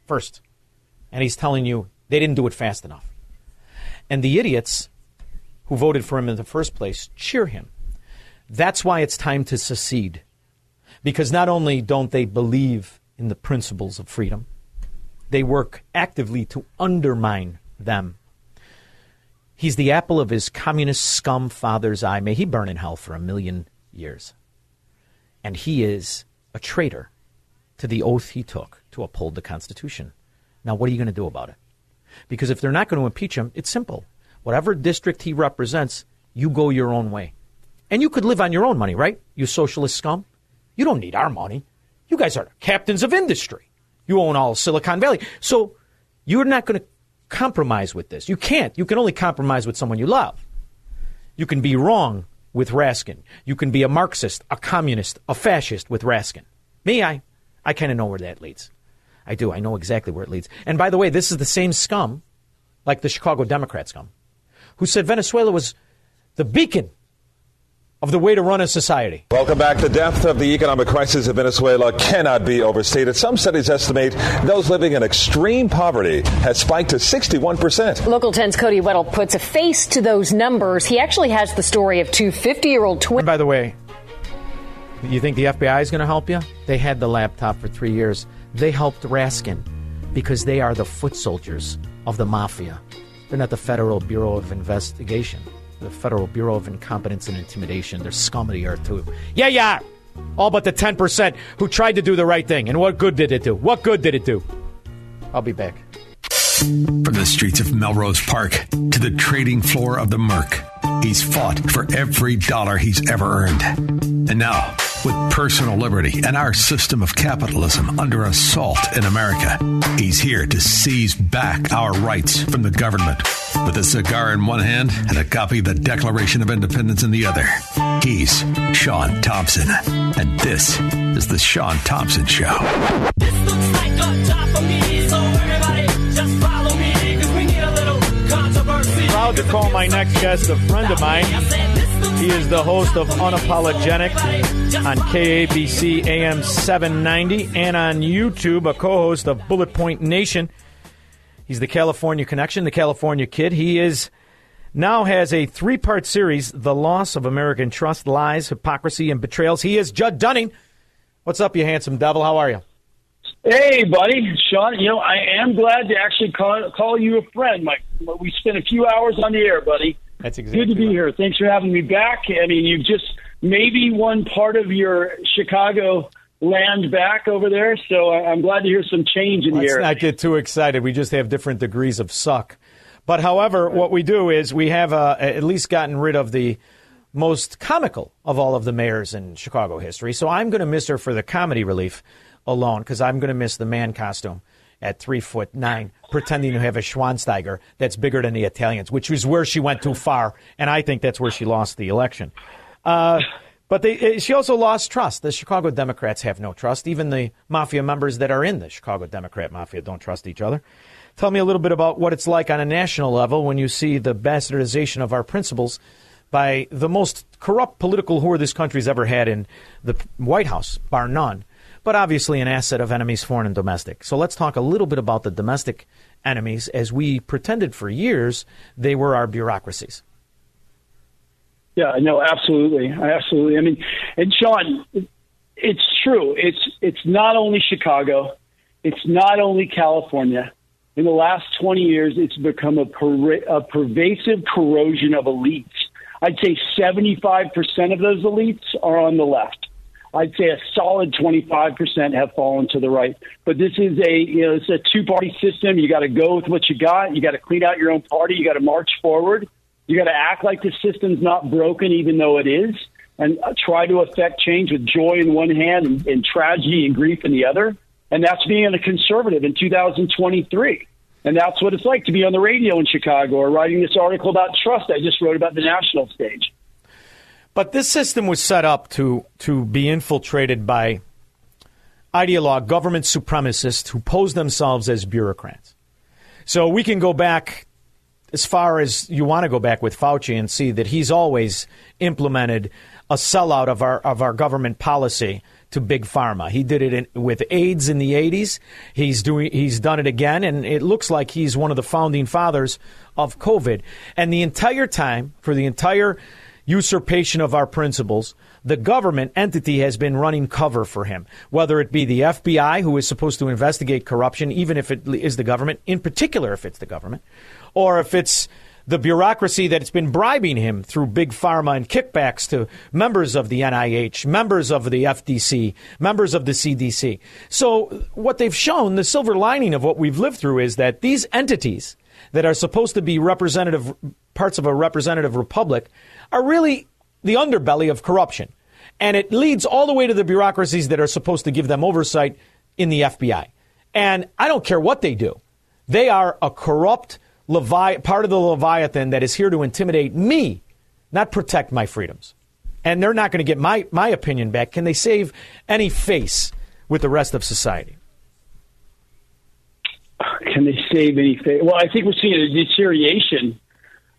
S2: First. And he's telling you they didn't do it fast enough. And the idiots who voted for him in the first place cheer him. That's why it's time to secede. Because not only don't they believe in the principles of freedom, they work actively to undermine them He's the apple of his communist scum father's eye. May he burn in hell for a million years. And he is a traitor to the oath he took to uphold the Constitution. Now, what are you going to do about it? Because if they're not going to impeach him, it's simple. Whatever district he represents, you go your own way. And you could live on your own money, right? You socialist scum. You don't need our money. You guys are captains of industry. You own all Silicon Valley. So you're not going to compromise with this. You can't. You can only compromise with someone you love. You can be wrong with Raskin. You can be a Marxist, a communist, a fascist with Raskin. Me, I, I kind of know where that leads. I do. I know exactly where it leads. And by the way, this is the same scum, like the Chicago Democrat scum, who said Venezuela was the beacon of the way to run a society.
S31: Welcome back. The depth of the economic crisis in Venezuela cannot be overstated. Some studies estimate those living in extreme poverty has spiked to 61%.
S32: Local 10's Cody Weddle puts a face to those numbers. He actually has the story of two 50 year old twins.
S2: By the way, you think the FBI is going to help you? They had the laptop for three years. They helped Raskin because they are the foot soldiers of the mafia. They're not the Federal Bureau of Investigation the Federal Bureau of Incompetence and Intimidation. They're scum of the earth, too. Yeah, yeah. All but the 10% who tried to do the right thing. And what good did it do? What good did it do? I'll be back.
S1: From the streets of Melrose Park to the trading floor of the Merc, he's fought for every dollar he's ever earned. And now, with personal liberty and our system of capitalism under assault in America, he's here to seize back our rights from the government. With a cigar in one hand and a copy of the Declaration of Independence in the other, he's Shaun Thompson. And this is The Shaun Thompson Show. This looks like on top of
S25: me, so everybody just follow me because we need a little controversy.
S2: Proud to call my next guest a friend of mine. He is the host of Unapologetic on KABC AM 790 and on YouTube, a co host of Bullet Point Nation. He's the California Connection, the California Kid. He is now has a three part series, The Loss of American Trust, Lies, Hypocrisy, and Betrayals. He is Judd Dunning. What's up, you handsome devil? How are you?
S30: Hey, buddy, Shaun. You know, I am glad to actually call, call you a friend. My, we spent a few hours on the air, buddy.
S2: That's exactly
S30: good to be
S2: right.
S30: here. Thanks for having me back. I mean, you've just maybe won part of your Chicago land back over there, so I'm glad to hear some change in the
S2: Let's
S30: air.
S2: not get too excited. We just have different degrees of suck. But however, what we do is we have uh, at least gotten rid of the most comical of all of the mayors in Chicago history. So I'm going to miss her for the comedy relief alone because I'm going to miss the man costume at three foot nine, pretending to have a Schwansteiger that's bigger than the Italians, which is where she went too far, and I think that's where she lost the election. Uh, but they, eh, she also lost trust. The Chicago Democrats have no trust. Even the mafia members that are in the Chicago Democrat mafia don't trust each other. Tell me a little bit about what it's like on a national level when you see the bastardization of our principles by the most corrupt political whore this country's ever had in the White House, bar none, but obviously an asset of enemies, foreign and domestic. So let's talk a little bit about the domestic enemies as we pretended for years they were our bureaucracies.
S30: Yeah, no, absolutely, absolutely. I mean, and Shaun, it's true. It's it's not only Chicago, it's not only California. In the last 20 years, it's become a, per- a pervasive corrosion of elites. I'd say 75% of those elites are on the left. I'd say a solid 25% have fallen to the right. But this is a you know it's a two party system. You got to go with what you got. You got to clean out your own party. You got to march forward. You got to act like the system's not broken, even though it is, and uh, try to affect change with joy in one hand and, and tragedy and grief in the other. And that's being a conservative in 2023. And that's what it's like to be on the radio in Chicago or writing this article about trust I just wrote about the national stage.
S2: But this system was set up to to be infiltrated by ideologue, government supremacists who pose themselves as bureaucrats. So we can go back as far as you want to go back with Fauci and see that he's always implemented a sellout of our of our government policy to big pharma. He did it in, with AIDS in the 80s. He's doing he's done it again and it looks like he's one of the founding fathers of COVID. And the entire time for the entire usurpation of our principles, the government entity has been running cover for him, whether it be the FBI, who is supposed to investigate corruption, even if it is the government, in particular if it's the government, or if it's the bureaucracy that's been bribing him through big pharma and kickbacks to members of the NIH, members of the FDC, members of the CDC. So, what they've shown, the silver lining of what we've lived through, is that these entities that are supposed to be representative parts of a representative republic are really the underbelly of corruption. And it leads all the way to the bureaucracies that are supposed to give them oversight in the FBI. And I don't care what they do, they are a corrupt Levi- part of the Leviathan that is here to intimidate me, not protect my freedoms. And they're not going to get my, my opinion back. Can they save any face with the rest of society?
S30: Can they save any face? Well, I think we're seeing a deterioration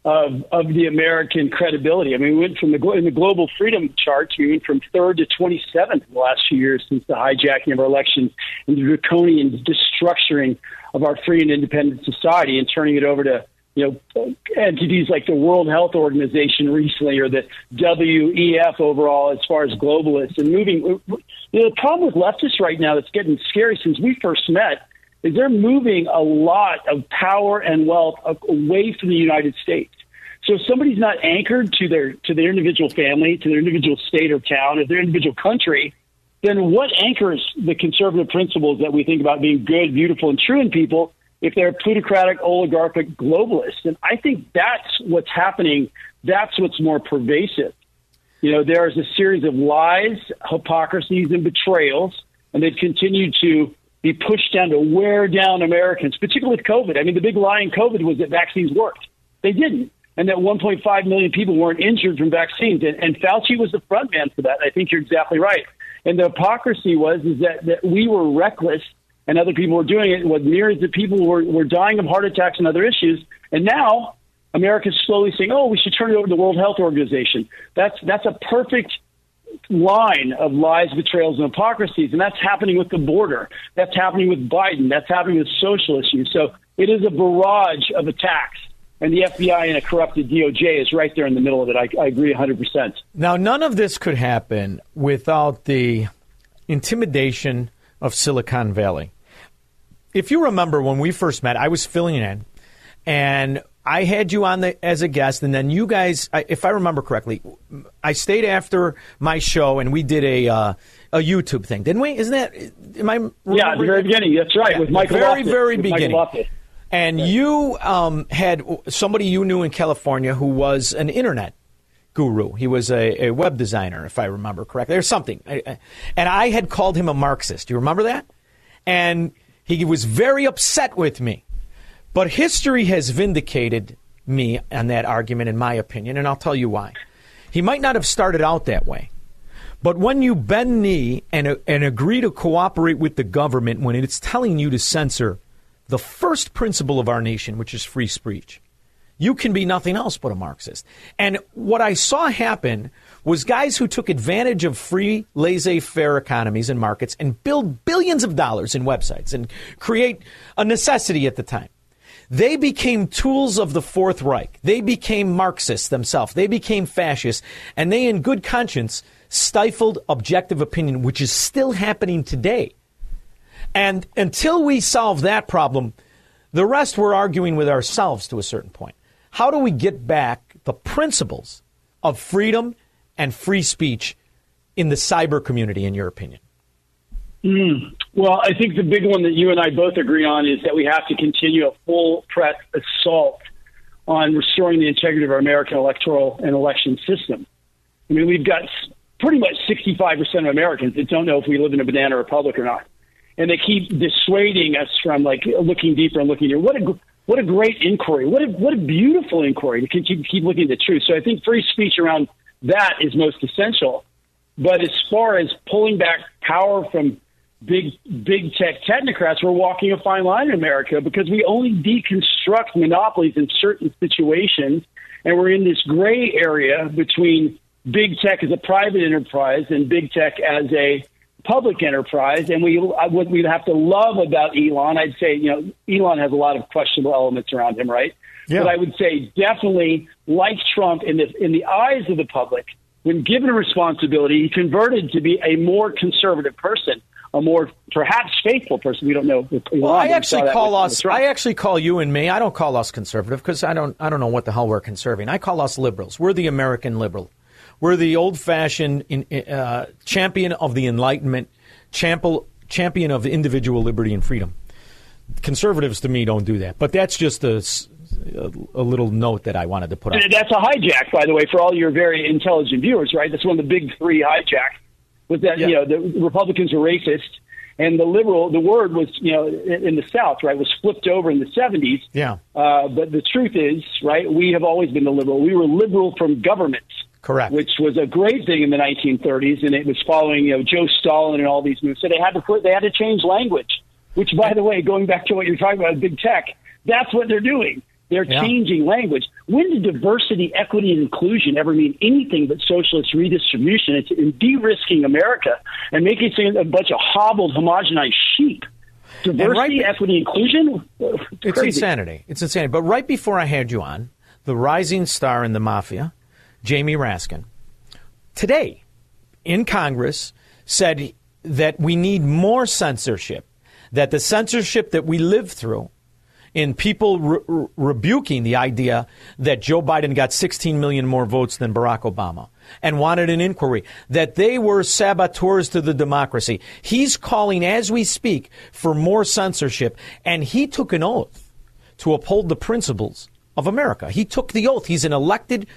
S30: of of the American credibility. I mean, we went from the in the global freedom charts, we went from third to 27th in the last few years since the hijacking of our elections and the draconian destructuring of our free and independent society and turning it over to you know entities like the World Health Organization recently or the WEF overall as far as globalists and moving. You know, the problem with leftists right now that's getting scary since we first met is they're moving a lot of power and wealth away from the United States. So if somebody's not anchored to their to their individual family, to their individual state or town, or their individual country, then what anchors the conservative principles that we think about being good, beautiful, and true in people if they're plutocratic, oligarchic globalists? And I think that's what's happening. That's what's more pervasive. You know, there is a series of lies, hypocrisies, and betrayals, and they've continued to be pushed down to wear down Americans, particularly with COVID. I mean, the big lie in COVID was that vaccines worked. They didn't. And that 1.5 million people weren't injured from vaccines. And, and Fauci was the front man for that. I think you're exactly right. And the hypocrisy was is that, that we were reckless and other people were doing it. What myriads of people were, were dying of heart attacks and other issues. And now America's slowly saying, oh, we should turn it over to the World Health Organization. That's, that's a perfect line of lies, betrayals, and hypocrisies. And that's happening with the border. That's happening with Biden. That's happening with social issues. So it is a barrage of attacks. And the FBI and a corrupted DOJ is right there in the middle of it. I, I agree 100%.
S2: Now, none of this could happen without the intimidation of Silicon Valley. if you remember when we first met, I was filling in, and I had you on the, as a guest, and then you guys, if I remember correctly, I stayed after my show, and we did a uh, a YouTube thing, didn't we? Isn't that? Am I?
S30: Yeah, at the very beginning. That's right,
S2: Yeah,
S30: with Michael.
S2: Very,
S30: Loftus,
S2: very beginning. And you um, had somebody you knew in California who was an internet guru. He was a, a web designer, if I remember correctly, or something. I- I- And I had called him a Marxist. Do you remember that? And he was very upset with me. But history has vindicated me on that argument, in my opinion, and I'll tell you why. He might not have started out that way. But when you bend knee and, uh, and agree to cooperate with the government when it's telling you to censor the first principle of our nation, which is free speech, you can be nothing else but a Marxist. And what I saw happen was guys who took advantage of free, laissez faire economies and markets and build billions of dollars in websites and create a necessity at the time. They became tools of the Fourth Reich. They became Marxists themselves. They became fascists. And they, in good conscience, stifled objective opinion, which is still happening today. And until we solve that problem, the rest we're arguing with ourselves to a certain point. How do we get back the principles of freedom and free speech in the cyber community, in your opinion?
S30: Mm. Well, I think the big one that you and I both agree on is that we have to continue a full press assault on restoring the integrity of our American electoral and election system. I mean, we've got pretty much 65% of Americans that don't know if we live in a banana republic or not. And they keep dissuading us from like looking deeper and looking deeper. What a, what a great inquiry. What a, what a beautiful inquiry to keep, keep looking at the truth. So I think free speech around that is most essential. But as far as pulling back power from big big tech technocrats, we're walking a fine line in America because we only deconstruct monopolies in certain situations, and we're in this gray area between big tech as a private enterprise and big tech as a public enterprise. And we what we'd have to love about Elon, I'd say, you know, Elon has a lot of questionable elements around him, right?
S2: Yeah.
S30: But I would say definitely, like Trump, in the in the eyes of the public, when given a responsibility, he converted to be a more conservative person, a more perhaps faithful person. We don't know.
S2: Well, I
S30: but we saw
S2: actually call us. I actually call you and me. I don't call us conservative because I don't. I don't know what the hell we're conserving. I call us liberals. We're the American liberal. We're the old-fashioned in, uh, champion of the Enlightenment, champion champion of individual liberty and freedom. Conservatives, to me, don't do that. But that's just a little note that I wanted to put
S30: on. That's a hijack, by the way, for all your very intelligent viewers, right? That's one of the big three hijacks. Was that you know the Republicans were racist, and the liberal the word was you know in, in the South, right, was flipped over in the seventies.
S2: Yeah.
S30: Uh, but the truth is, right, we have always been the liberal. We were liberal from government.
S2: Correct.
S30: Which was a great thing in the 1930s, and it was following you know Joe Stalin and all these moves. So they had to put they had to change language. Which, by the way, going back to what you're talking about, big tech, that's what they're doing. They're
S2: Yeah.
S30: changing language. When did diversity, equity, and inclusion ever mean anything but socialist redistribution? It's in de-risking America and making it a bunch of hobbled, homogenized sheep. Diversity, equity, inclusion. It's,
S2: It's insanity. It's insanity. But right before I had you on, the rising star in the mafia, Jamie Raskin, today in Congress said that we need more censorship, that the censorship that we live through in people re- re- rebuking the idea that Joe Biden got 16 million more votes than Barack Obama and wanted an inquiry, that they were saboteurs to the democracy. He's calling, as we speak, for more censorship, and he took an oath to uphold the principles of America. He took the oath. He's an elected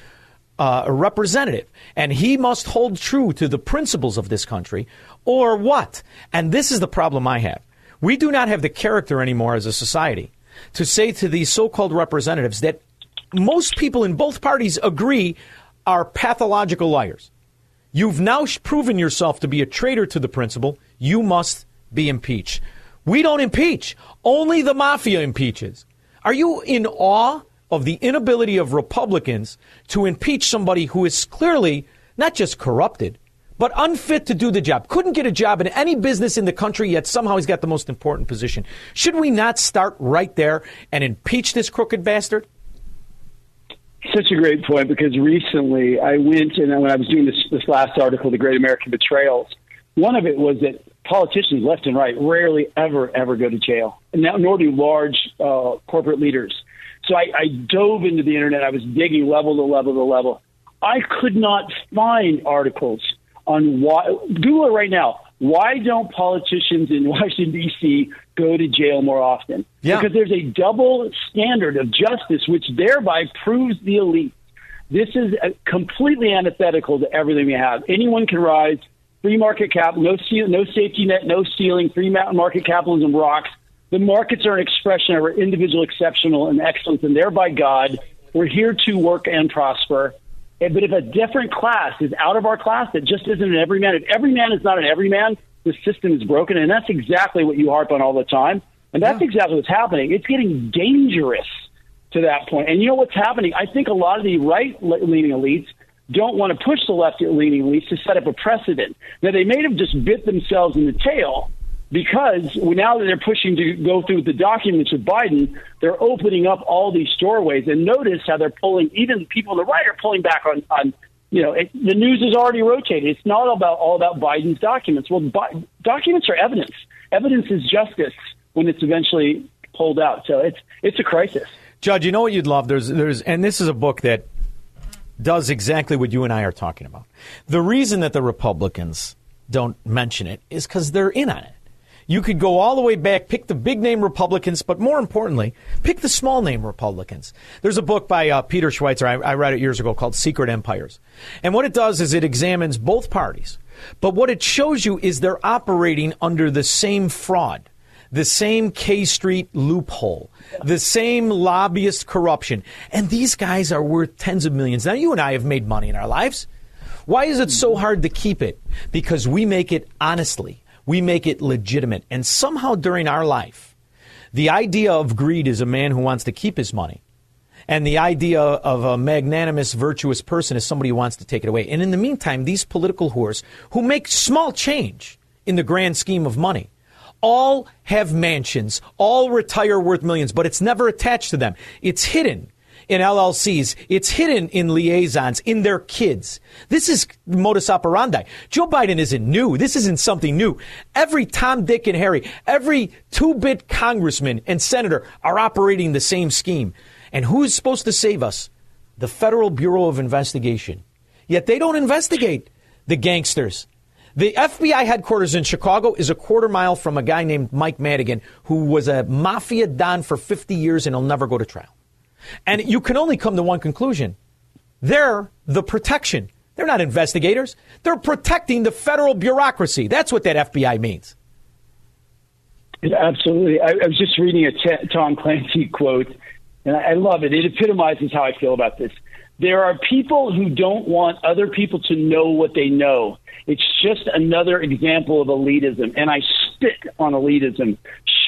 S2: uh, representative, and he must hold true to the principles of this country, or what? And this is the problem I have. We do not have the character anymore as a society to say to these so called representatives that most people in both parties agree are pathological liars. You've now proven yourself to be a traitor to the principle. You must be impeached. We don't impeach. Only the mafia impeaches. Are you in awe of the inability of Republicans to impeach somebody who is clearly not just corrupted, but unfit to do the job? Couldn't get a job in any business in the country, yet somehow he's got the most important position. Should we not start right there and impeach this crooked bastard?
S30: Such a great point because recently I went and when I was doing this, this last article, The Great American Betrayals, one of it was that politicians left and right rarely ever ever go to jail, now, nor do large uh, corporate leaders. So I, I dove into the internet. I was digging level to level to level. I could not find articles on why. Google it right now. Why don't politicians in Washington D.C. go to jail more often?
S2: Yeah.
S30: Because there's a double standard of justice, which thereby proves the elite. This is completely antithetical to everything we have. Anyone can rise. Free market cap, no no safety net, no ceiling. Free market capitalism rocks. The markets are an expression of our individual exceptional and excellence, and thereby God. We're here to work and prosper. And- But if a different class is out of our class, that just isn't an everyman. If every man is not an everyman, the system is broken, and that's exactly what you harp on all the time. And that's exactly what's happening. It's getting dangerous to that point. And you know what's happening? I think a lot of the right leaning elites don't want to push the left leaning elites to set up a precedent. Now, they may have just bit themselves in the tail because now that they're pushing to go through the documents with Biden, they're opening up all these doorways. And notice how they're pulling, even people on the right are pulling back on, on you know, it, the news is already rotated. It's not about all about Biden's documents. Well, Bi- documents are evidence. Evidence is justice when it's eventually pulled out. So it's it's a crisis.
S2: Judd, you know what you'd love? There's, there's, and this is a book that does exactly what you and I are talking about. The reason that the Republicans don't mention it is because they're in on it. You could go all the way back, pick the big name Republicans, but more importantly, pick the small name Republicans. There's a book by uh, Peter Schweizer, I, I read it years ago, called Secret Empires. And what it does is it examines both parties. But what it shows you is they're operating under the same fraud, the same K Street loophole, the same lobbyist corruption. And these guys are worth tens of millions. Now, you and I have made money in our lives. Why is it so hard to keep it? Because we make it honestly. We make it legitimate. And somehow during our life, the idea of greed is a man who wants to keep his money. And the idea of a magnanimous, virtuous person is somebody who wants to take it away. And in the meantime, these political whores who make small change in the grand scheme of money all have mansions, all retire worth millions, but it's never attached to them. It's hidden in LLCs. It's hidden in liaisons, in their kids. This is modus operandi. Joe Biden isn't new. This isn't something new. Every Tom, Dick, and Harry, every two bit congressman and senator are operating the same scheme. And who's supposed to save us? The Federal Bureau of Investigation. Yet they don't investigate the gangsters. The FBI headquarters in Chicago is a quarter mile from a guy named Mike Madigan, who was a mafia don for 50 years and he'll never go to trial. And you can only come to one conclusion. They're the protection. They're not investigators. They're protecting the federal bureaucracy. That's what that FBI means.
S30: Absolutely. I, I was just reading a T- Tom Clancy quote, and I, I love it. It epitomizes how I feel about this. There are people who don't want other people to know what they know. It's just another example of elitism, and I spit on elitism.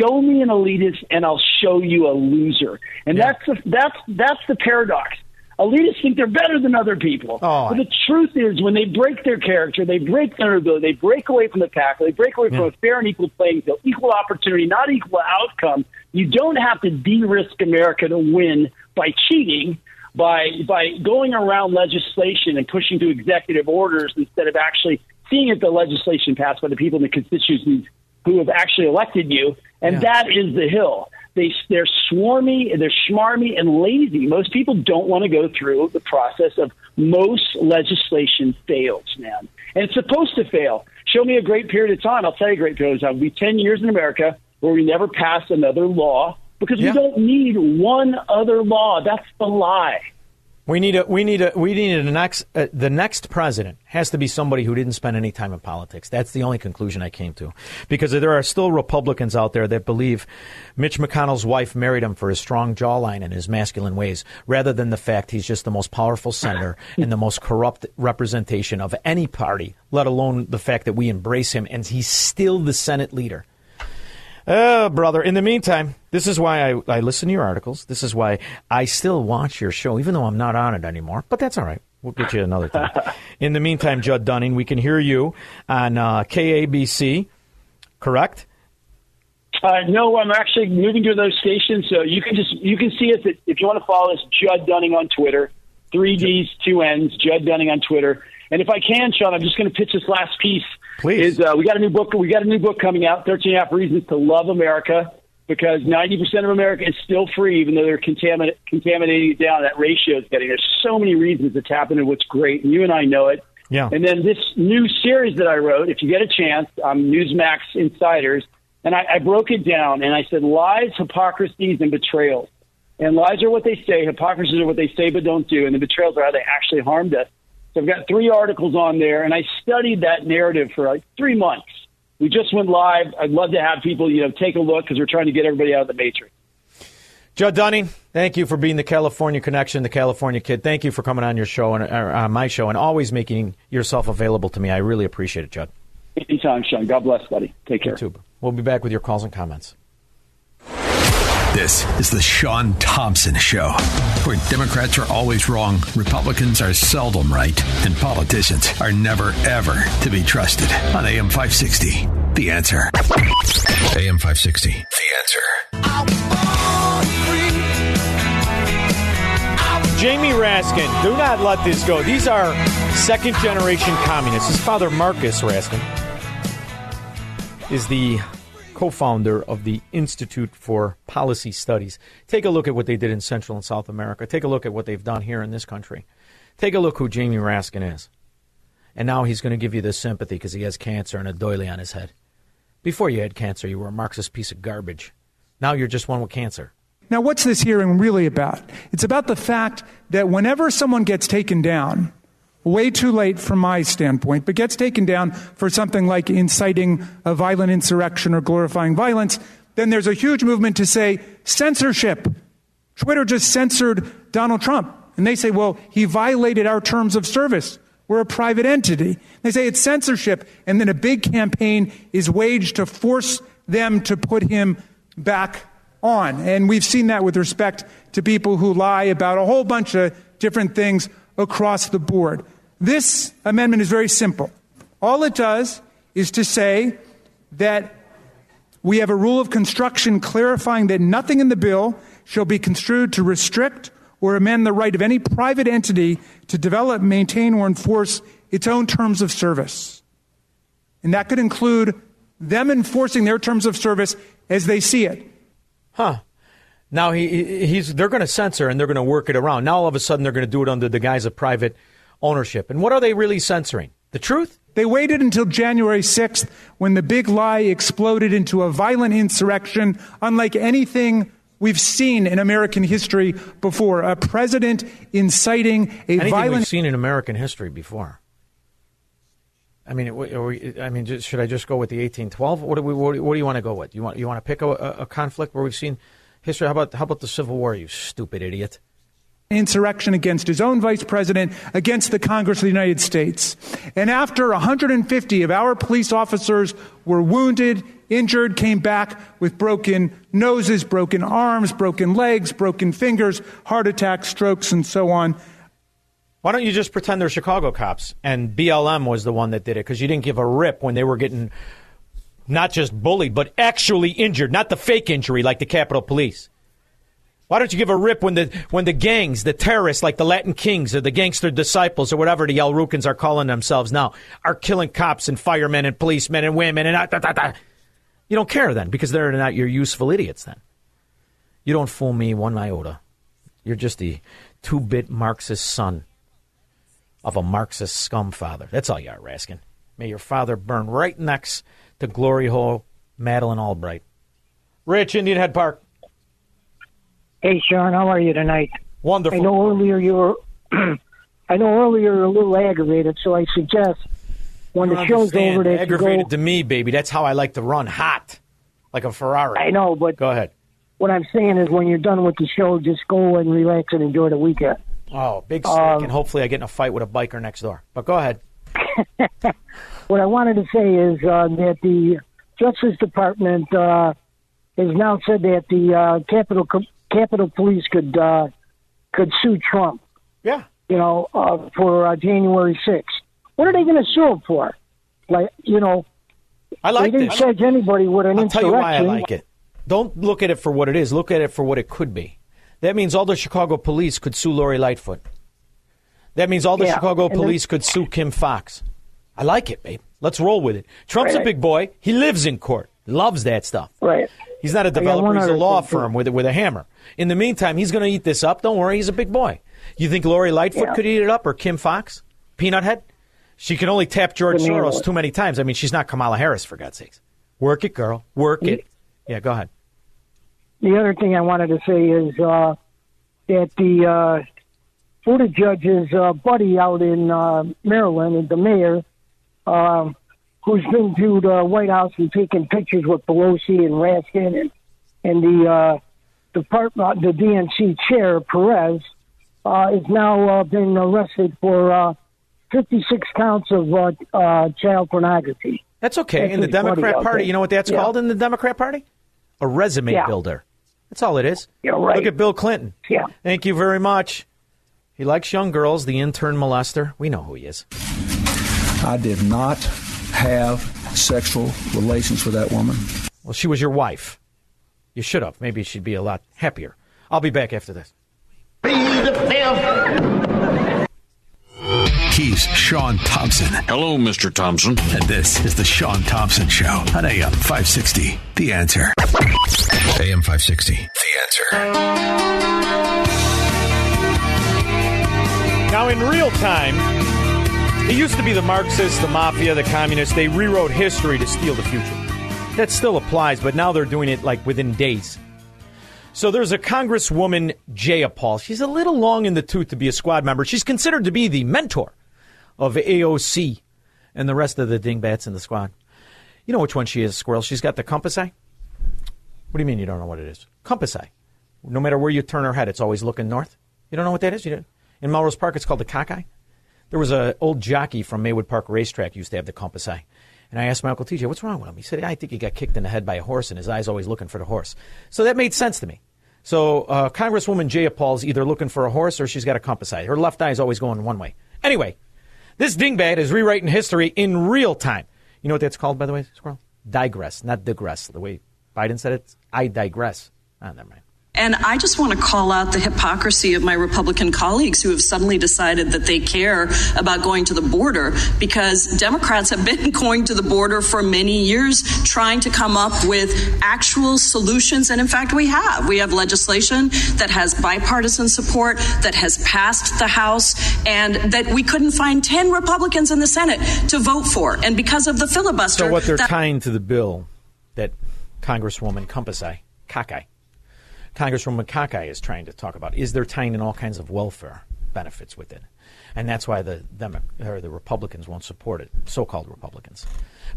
S30: Show me an elitist, and I'll show you a loser. And that's the that's that's the paradox. Elitists think they're better than other people.
S2: Oh.
S30: But the truth is, when they break their character, they break their ability, they break away from the pack, they break away from a fair and equal playing field, equal opportunity, not equal outcome. You don't have to de-risk America to win by cheating, by by going around legislation and pushing through executive orders instead of actually seeing if the legislation passed by the people in the constituencies who have actually elected you. And that is the hill. They, they're swarmy, they're schmarmy, and lazy. Most people don't want to go through the process of most legislation fails, man. And it's supposed to fail. Show me a great period of time. I'll tell you a great period of time. It'll be 10 years in America where we never pass another law because we don't need one other law. That's the lie.
S2: We need a we need a we need a next uh, the next president has to be somebody who didn't spend any time in politics. That's the only conclusion I came to, because there are still Republicans out there that believe Mitch McConnell's wife married him for his strong jawline and his masculine ways, rather than the fact he's just the most powerful senator and the most corrupt representation of any party. Let alone the fact that we embrace him and he's still the Senate leader. Oh, brother. In the meantime, this is why I, I listen to your articles. This is why I still watch your show, even though I'm not on it anymore. But that's all right. We'll get you another time. In the meantime, Judd Dunning, we can hear you on uh, KABC, correct?
S30: Uh, no, I'm actually moving to those stations, so you can just you can see us at, if you want to follow us, Judd Dunning on Twitter, three D's, two N's, Judd Dunning on Twitter. And if I can, Shaun, I'm just going to pitch this last piece.
S2: Please.
S30: Is uh, we got a new book? We got a new book coming out, 13 and a half reasons to love America, because 90% of America is still free, even though they're contamin- contaminating it down. That ratio is getting. There's so many reasons it's happening. What's great, and you and I know it.
S2: Yeah.
S30: And then this new series that I wrote, if you get a chance, um, Newsmax Insiders, and I, I broke it down and I said lies, hypocrisies, and betrayals. And lies are what they say, hypocrisies are what they say but don't do, and the betrayals are how they actually harmed us. I've got three articles on there, and I studied that narrative for like three months. We just went live. I'd love to have people, you know, take a look because we're trying to get everybody out of the matrix.
S2: Judd Dunning, thank you for being the California connection, the California kid. Thank you for coming on your show and uh, my show, and always making yourself available to me. I really appreciate it, Judd.
S30: Anytime, Shaun. God bless, buddy. Take care.
S2: YouTube. We'll be back with your calls and comments.
S1: This is the Shaun Thompson Show, where Democrats are always wrong, Republicans are seldom right, and politicians are never, ever to be trusted. On AM 560, The Answer. AM 560, The Answer.
S2: Jamie Raskin, do not let this go. These are second generation communists. His father, Marcus Raskin, is the co founder of the Institute for Policy Studies. Take a look at what they did in Central and South America. Take a look at what they've done here in this country. Take a look who Jamie Raskin is. And now he's going to give you this sympathy because he has cancer and a doily on his head. Before you had cancer, you were a Marxist piece of garbage. Now you're just one with cancer.
S26: Now, what's this hearing really about? It's about the fact that whenever someone gets taken down, way too late from my standpoint, but gets taken down for something like inciting a violent insurrection or glorifying violence, then there's a huge movement to say censorship. Twitter just censored Donald Trump. And they say, well, he violated our terms of service. We're a private entity. They say it's censorship. And then a big campaign is waged to force them to put him back on. And we've seen that with respect to people who lie about a whole bunch of different things across the board. This amendment is very simple. All it does is to say that we have a rule of construction clarifying that nothing in the bill shall be construed to restrict or amend the right of any private entity to develop, maintain, or enforce its own terms of service. And that could include them enforcing their terms of service as they see it.
S2: Huh. Now he, he's they're going to censor and they're going to work it around. Now all of a sudden they're going to do it under the guise of private ownership. And what are they really censoring? The truth?
S26: They waited until January 6th when the big lie exploded into a violent insurrection unlike anything we've seen in American history before. A president inciting a
S2: Anything
S26: violent
S2: we've seen in American history before. I mean, we, I mean, just, should I just go with the 1812? What do we? What do you want to go with? You want you want to pick a, a conflict where we've seen history? How about how about the Civil War? You stupid idiot!
S26: insurrection against his own vice president, against the Congress of the United States. And after 150 of our police officers were wounded, injured, came back with broken noses, broken arms, broken legs, broken fingers, heart attacks, strokes, and so on.
S2: Why don't you just pretend they're Chicago cops and BLM was the one that did it? Because you didn't give a rip when they were getting not just bullied, but actually injured, not the fake injury like the Capitol Police. Why don't you give a rip when the when the gangs, the terrorists like the Latin Kings or the gangster disciples or whatever the El Rukns are calling themselves now, are killing cops and firemen and policemen and women and uh, da, da, da. you don't care then because they're not your useful idiots then. You don't fool me one iota. You're just the two-bit Marxist son of a Marxist scum father. That's all you are, Raskin. May your father burn right next to glory hole Madeleine Albright. Rich, Indian Head Park.
S33: Hey, Shaun, how are you tonight?
S2: Wonderful.
S33: I know earlier you were, I know earlier you were a little aggravated, so I suggest when
S2: You
S33: the show's over that
S2: aggravated
S33: go.
S2: to me, baby. That's how I like to run, hot, like a Ferrari.
S33: I know, but
S2: Go ahead.
S33: what I'm saying is when you're done with the show, just go and relax and enjoy the weekend.
S2: Oh, big
S33: Um,
S2: and hopefully I get in a fight with a biker next door. But go ahead.
S33: What I wanted to say is uh, that the Justice Department uh, has now said that the uh, Capitol Capitol Police could uh, could sue Trump.
S2: Yeah.
S33: You know, uh, for uh, January 6th. What are they going to sue him for? Like, you know,
S2: I like
S33: they didn't
S2: this.
S33: charge anybody with an
S2: I'll
S33: insurrection.
S2: tell you why I like it. Don't look at it for what it is. Look at it for what it could be. That means all the Chicago police could sue Lori Lightfoot. That means all the
S33: Yeah,
S2: Chicago
S33: and then-
S2: police could sue Kim Foxx. I like it, babe. Let's roll with it. Trump's a big boy. He lives in court. Loves that stuff.
S33: Right.
S2: He's not a developer. He's a law firm with with a hammer. In the meantime, he's going to eat this up. Don't worry. He's a big boy. You think Lori Lightfoot
S33: Yeah.
S2: could eat it up or Kim Foxx? Peanut head? She can only tap George Soros too many times. I mean, she's not Kamala Harris, for God's sakes. Work it, girl. Work it. Yeah, go ahead.
S33: The other thing I wanted to say is uh, that the uh, of Judges uh, buddy out in uh, Maryland, the mayor, um, who's been to the White House and taken pictures with Pelosi and Raskin and, and the uh, department, the DNC chair Perez, uh, is now uh, been arrested for uh, 56 counts of uh, uh, child pornography.
S2: That's okay.
S33: That's
S2: in the Democrat Party, you know what that's
S33: Yeah.
S2: called in the Democrat Party? A resume
S33: Yeah.
S2: builder. That's all it is.
S33: Yeah, right.
S2: Look at Bill Clinton.
S33: Yeah.
S2: Thank you very much. He likes young girls, the intern molester. We know who he is.
S34: I did not have sexual relations with that woman.
S2: Well, she was your wife. You should have. Maybe she'd be a lot happier. I'll be back after this.
S1: He's Shaun Thompson.
S35: Hello, Mr. Thompson.
S1: And this is the Shaun Thompson Show on AM 560. The answer. AM 560. The answer.
S2: Now, in real time, it used to be the Marxists, the mafia, the communists. They rewrote history to steal the future. That still applies, but now they're doing it like within days. So there's a Congresswoman, Jayapal. She's a little long in the tooth to be a squad member. She's considered to be the mentor of AOC and the rest of the dingbats in the squad. You know which one she is, Squirrel? She's got the compass eye. What do you mean you don't know what it is? Compass eye. No matter where you turn her head, it's always looking north. You don't know what that is? You don't? In Melrose Park, it's called the cockeye. There was an old jockey from Maywood Park Racetrack used to have the compass eye. And I asked my Uncle TJ, what's wrong with him? He said, I think he got kicked in the head by a horse and his eye's always looking for the horse. So that made sense to me. So uh, Congresswoman Jayapal's either looking for a horse or she's got a compass eye. Her left eye is always going one way. Anyway, this dingbat is rewriting history in real time. You know what that's called, by the way, Squirrel? Digress, not digress. The way Biden said it, I digress. Ah, never mind.
S36: And I just want to call out the hypocrisy of my Republican colleagues who have suddenly decided that they care about going to the border because Democrats have been going to the border for many years trying to come up with actual solutions. And in fact, we have. We have legislation that has bipartisan support, that has passed the House, and that we couldn't find 10 Republicans in the Senate to vote for. And because of the filibuster,
S2: So what they're
S36: that-
S2: tying to the bill that Congresswoman Compassai, Cockeye, Congresswoman Cockeye is trying to talk about is they're tying in all kinds of welfare benefits with it. And that's why the Demo- or the Republicans won't support it, so-called Republicans.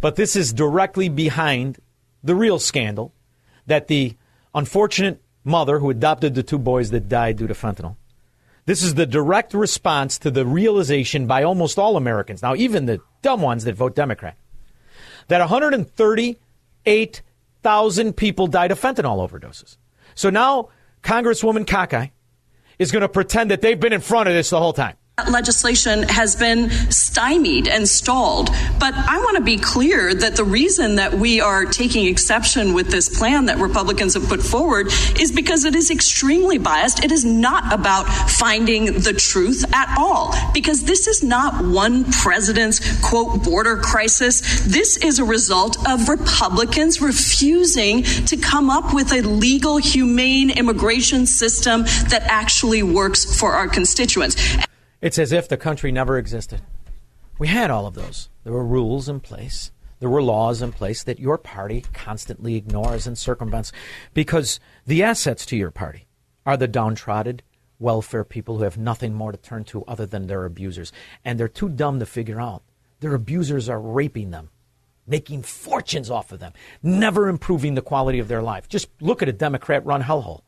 S2: But this is directly behind the real scandal that the unfortunate mother who adopted the two boys that died due to fentanyl. This is the direct response to the realization by almost all Americans, now even the dumb ones that vote Democrat, that 138,000 people died of fentanyl overdoses. So now Congresswoman Cockeye is going to pretend that they've been in front of this the whole time.
S36: That legislation has been stymied and stalled. But I want to be clear that the reason that we are taking exception with this plan that Republicans have put forward is because it is extremely biased. It is not about finding the truth at all, because this is not one president's quote border crisis. This is a result of Republicans refusing to come up with a legal, humane immigration system that actually works for our constituents.
S2: It's as if the country never existed. We had all of those. There were rules in place. There were laws in place that your party constantly ignores and circumvents because the assets to your party are the downtrodden welfare people who have nothing more to turn to other than their abusers. And they're too dumb to figure out. Their abusers are raping them, making fortunes off of them, never improving the quality of their life. Just look at a Democrat run hellhole.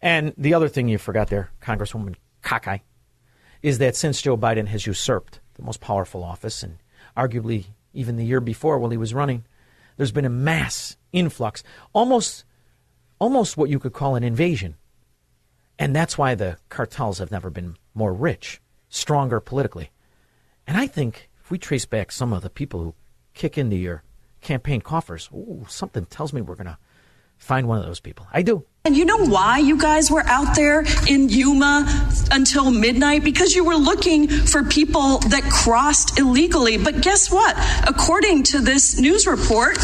S2: And the other thing you forgot there, Congresswoman Cockeye, is that since Joe Biden has usurped the most powerful office, and arguably even the year before while he was running, there's been a mass influx, almost, almost what you could call an invasion. And that's why the cartels have never been more rich, stronger politically. And I think if we trace back some of the people who kick into your campaign coffers, ooh, something tells me we're going to Find one of those people. I do.
S36: And you know why you guys were out there in Yuma until midnight? Because you were looking for people that crossed illegally. But guess what? According to this news report,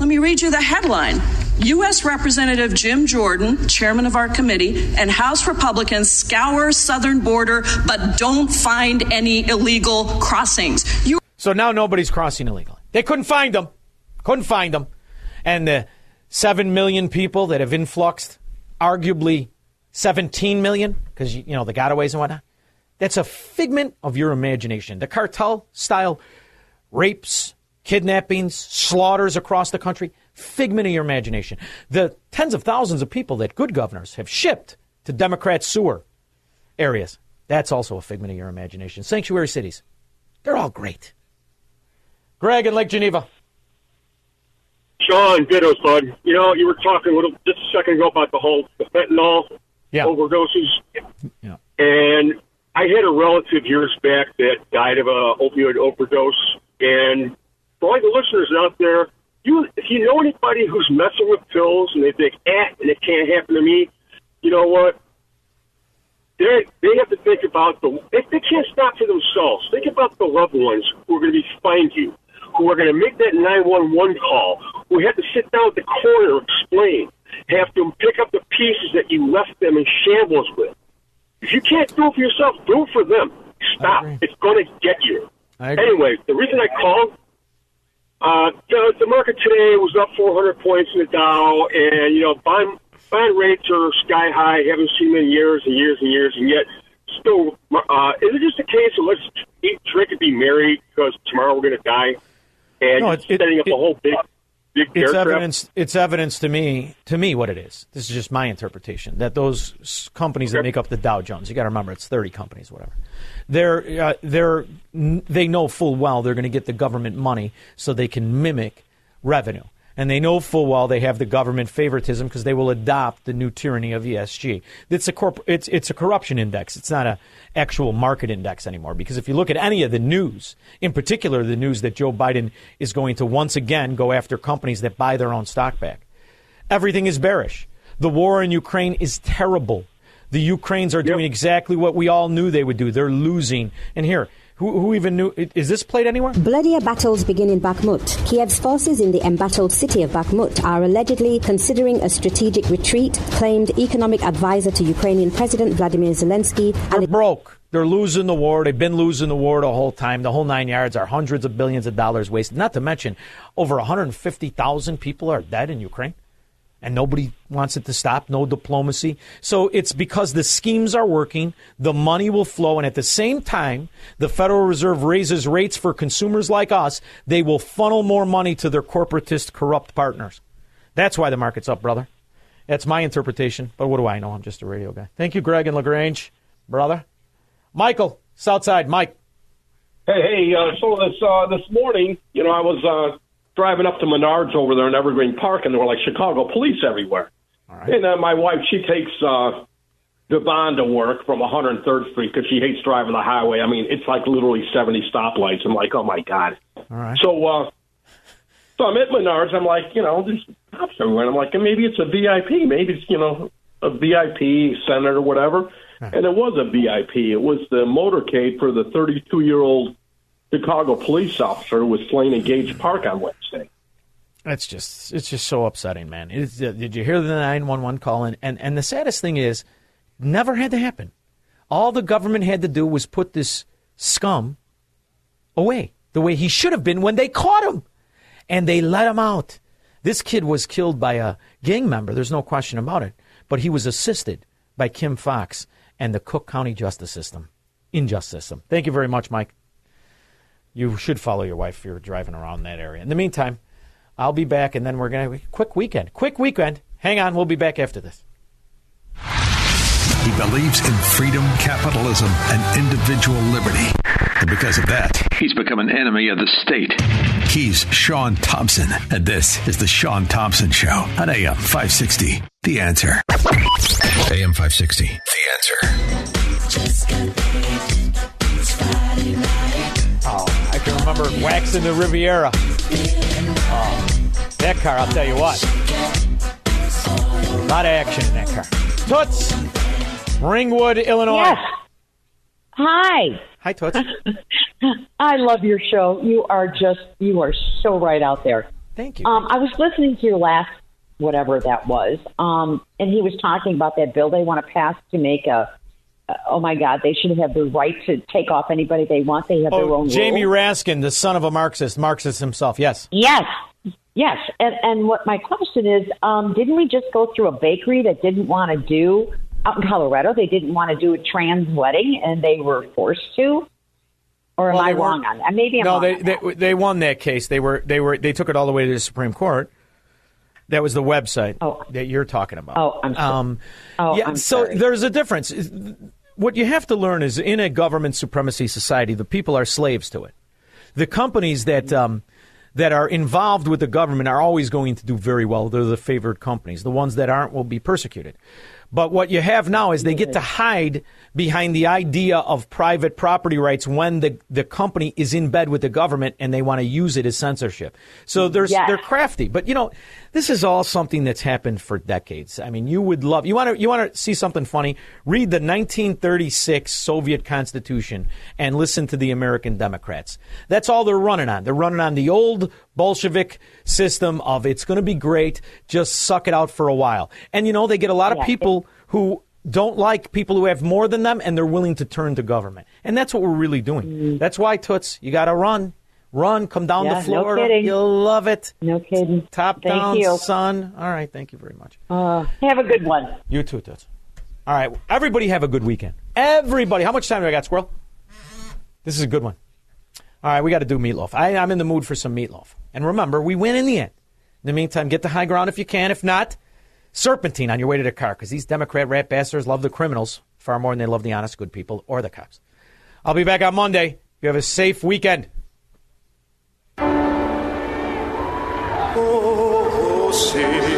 S36: let me read you the headline. U.S. Representative Jim Jordan, chairman of our committee, and House Republicans scour southern border but don't find any illegal crossings. You
S2: So now nobody's crossing illegally. They couldn't find them. Couldn't find them. And the 7 million people that have influxed, arguably 17 million, because, you know, the gotaways and whatnot, that's a figment of your imagination. The cartel style rapes, kidnappings, slaughters across the country, figment of your imagination. The tens of thousands of people that good governors have shipped to Democrat sewer areas, that's also a figment of your imagination. Sanctuary cities, they're all great. Greg in Lake Geneva.
S37: Shaun, dittos, bud. You know, you were talking a little just a second ago about the whole the fentanyl
S2: yeah.
S37: overdoses.
S2: Yeah.
S37: And I had a relative years back that died of a opioid overdose. And for all the listeners out there, you if you know anybody who's messing with pills and they think, eh, and it can't happen to me, you know what? They they have to think about the if they can't stop for themselves. Think about the loved ones who are going to be find you, who are going to make that nine one one call, who have to sit down at the corner and explain, have to pick up the pieces that you left them in shambles with. If you can't do it for yourself, do it for them. Stop. It's going to get you. Anyway, the reason I called, uh, the, the market today was up 400 points in the Dow, and you know, bond bond rates are sky high. Haven't seen them in years and years and years, and yet still, uh, is it just a case of let's eat, drink, and be merry because tomorrow we're going to die, and
S2: No,
S37: it's
S2: it- it-
S37: setting up
S2: it-
S37: a whole big, big
S2: It's evidence. It's evidence to me. To me, what it is. This is just my interpretation. That those companies that make up the Dow Jones. You got to remember, it's thirty companies, whatever. They're uh, they're they know full well they're going to get the government money so they can mimic revenue, and they know full well they have the government favoritism because they will adopt the new tyranny of ESG. It's a corp- It's it's a corruption index. It's not an actual market index anymore. Because if you look at any of the news, in particular the news that Joe Biden is going to once again go after companies that buy their own stock back, everything is bearish. The war in Ukraine is terrible. The Ukrainians are doing exactly what we all knew they would do. They're losing. And here, who, who even knew? Is this played anywhere?
S35: Bloodier battles begin in Bakhmut. Kiev's forces in the embattled city of Bakhmut are allegedly considering a strategic retreat, claimed economic advisor to Ukrainian President Vladimir Zelensky.
S2: They're broke. They're losing the war. They've been losing the war the whole time. The whole nine yards are hundreds of billions of dollars wasted. Not to mention, over 150,000 people are dead in Ukraine. And nobody wants it to stop, no diplomacy. So it's because the schemes are working, the money will flow, and at the same time, the Federal Reserve raises rates for consumers like us, they will funnel more money to their corporatist, corrupt partners. That's why the market's up, brother. That's my interpretation, but what do I know? I'm just a radio guy. Thank you, Greg and LaGrange, brother. Michael, Southside, Mike.
S38: Hey, hey, uh, so this uh, this morning, you know, I was uh, driving up to Menards over there in Evergreen Park, and there were like Chicago police everywhere. And uh, my wife, she takes uh, Devon to work from 103rd Street because she hates driving the highway. I mean, it's like literally 70 stoplights. I'm like, oh my god.
S2: All right.
S38: So, uh, so I'm at Menards. I'm like, you know, there's cops everywhere. And I'm like, maybe it's a VIP. Maybe it's you know a VIP senator or whatever. And it was a VIP. It was the motorcade for the 32 year old Chicago police officer was slain in Gage Park on Wednesday.
S2: It's just it's just so upsetting, man. Uh, did you hear the 911 call? And, and and the saddest thing is, never had to happen. All the government had to do was put this scum away the way he should have been when they caught him, and they let him out. This kid was killed by a gang member. There's no question about it. But he was assisted by Kim Foxx and the Cook County Justice System, injustice system. Thank you very much, Mike. You should follow your wife if you're driving around that area. In the meantime, I'll be back, and then we're going to quick weekend. Quick weekend. Hang on, we'll be back after this.
S1: He believes in freedom, capitalism, and individual liberty. And because of that, he's become an enemy of the state. He's Shaun Thompson, and this is The Shaun Thompson Show on AM 560. The answer. AM 560. The answer.
S2: I remember waxing the Riviera. Oh, that car, I'll tell you what. A lot of action in that car. Toots, Ringwood, Illinois.
S39: Yes. Hi.
S2: Hi, Toots.
S39: I love your show. You are just you are so right out there.
S2: Thank you.
S39: Um, I was listening to your last whatever that was, um, and he was talking about that bill they want to pass to make a. Oh my God! They should have the right to take off anybody they want. They have their
S2: Oh,
S39: own.
S2: Jamie
S39: rules.
S2: Raskin, the son of a Marxist, Marxist himself. Yes.
S39: Yes, yes. And and what my question is, um, didn't we just go through a bakery that didn't want to do out in Colorado? They didn't want to do a trans wedding, and they were forced to. Or am
S2: Well,
S39: I wrong on that? Maybe I'm
S2: no,
S39: wrong.
S2: they, they they won that case. They were they were they took it all the way to the Supreme Court. That was the website that you're talking about.
S39: Oh, I'm sorry.
S2: Um,
S39: Oh,
S2: yeah,
S39: I'm
S2: so
S39: sorry.
S2: there's a difference. What you have to learn is in a government supremacy society, the people are slaves to it. The companies that um, that are involved with the government are always going to do very well. They're the favored companies. The ones that aren't will be persecuted. But what you have now is they get to hide behind the idea of private property rights when the, the company is in bed with the government and they want to use it as censorship. So there's,
S39: Yes.
S2: they're crafty. But you know, this is all something that's happened for decades. I mean, you would love, you want to, you want to see something funny? Read the 1936 Soviet Constitution and listen to the American Democrats. That's all they're running on. They're running on the old Bolshevik system of it's going to be great, just suck it out for a while. And you know, they get a lot of people who don't like people who have more than them and they're willing to turn to government. And that's what we're really doing. Mm. That's why, Toots, you got to run. Run, come down
S39: Yeah,
S2: to
S39: no
S2: Florida.
S39: kidding.
S2: You'll love it.
S39: No kidding.
S2: Top
S39: Thank
S2: down,
S39: you.
S2: son. All right, thank you very much.
S39: Uh, have a good one.
S2: You too, Toots. All right, everybody have a good weekend. Everybody. How much time do I got, Squirrel? This is a good one. All right, we got to do meatloaf. I, I'm in the mood for some meatloaf. And remember, we win in the end. In the meantime, get the high ground if you can. If not, serpentine on your way to the car because these Democrat rat bastards love the criminals far more than they love the honest, good people or the cops. I'll be back on Monday. You have a safe weekend.
S40: Oh,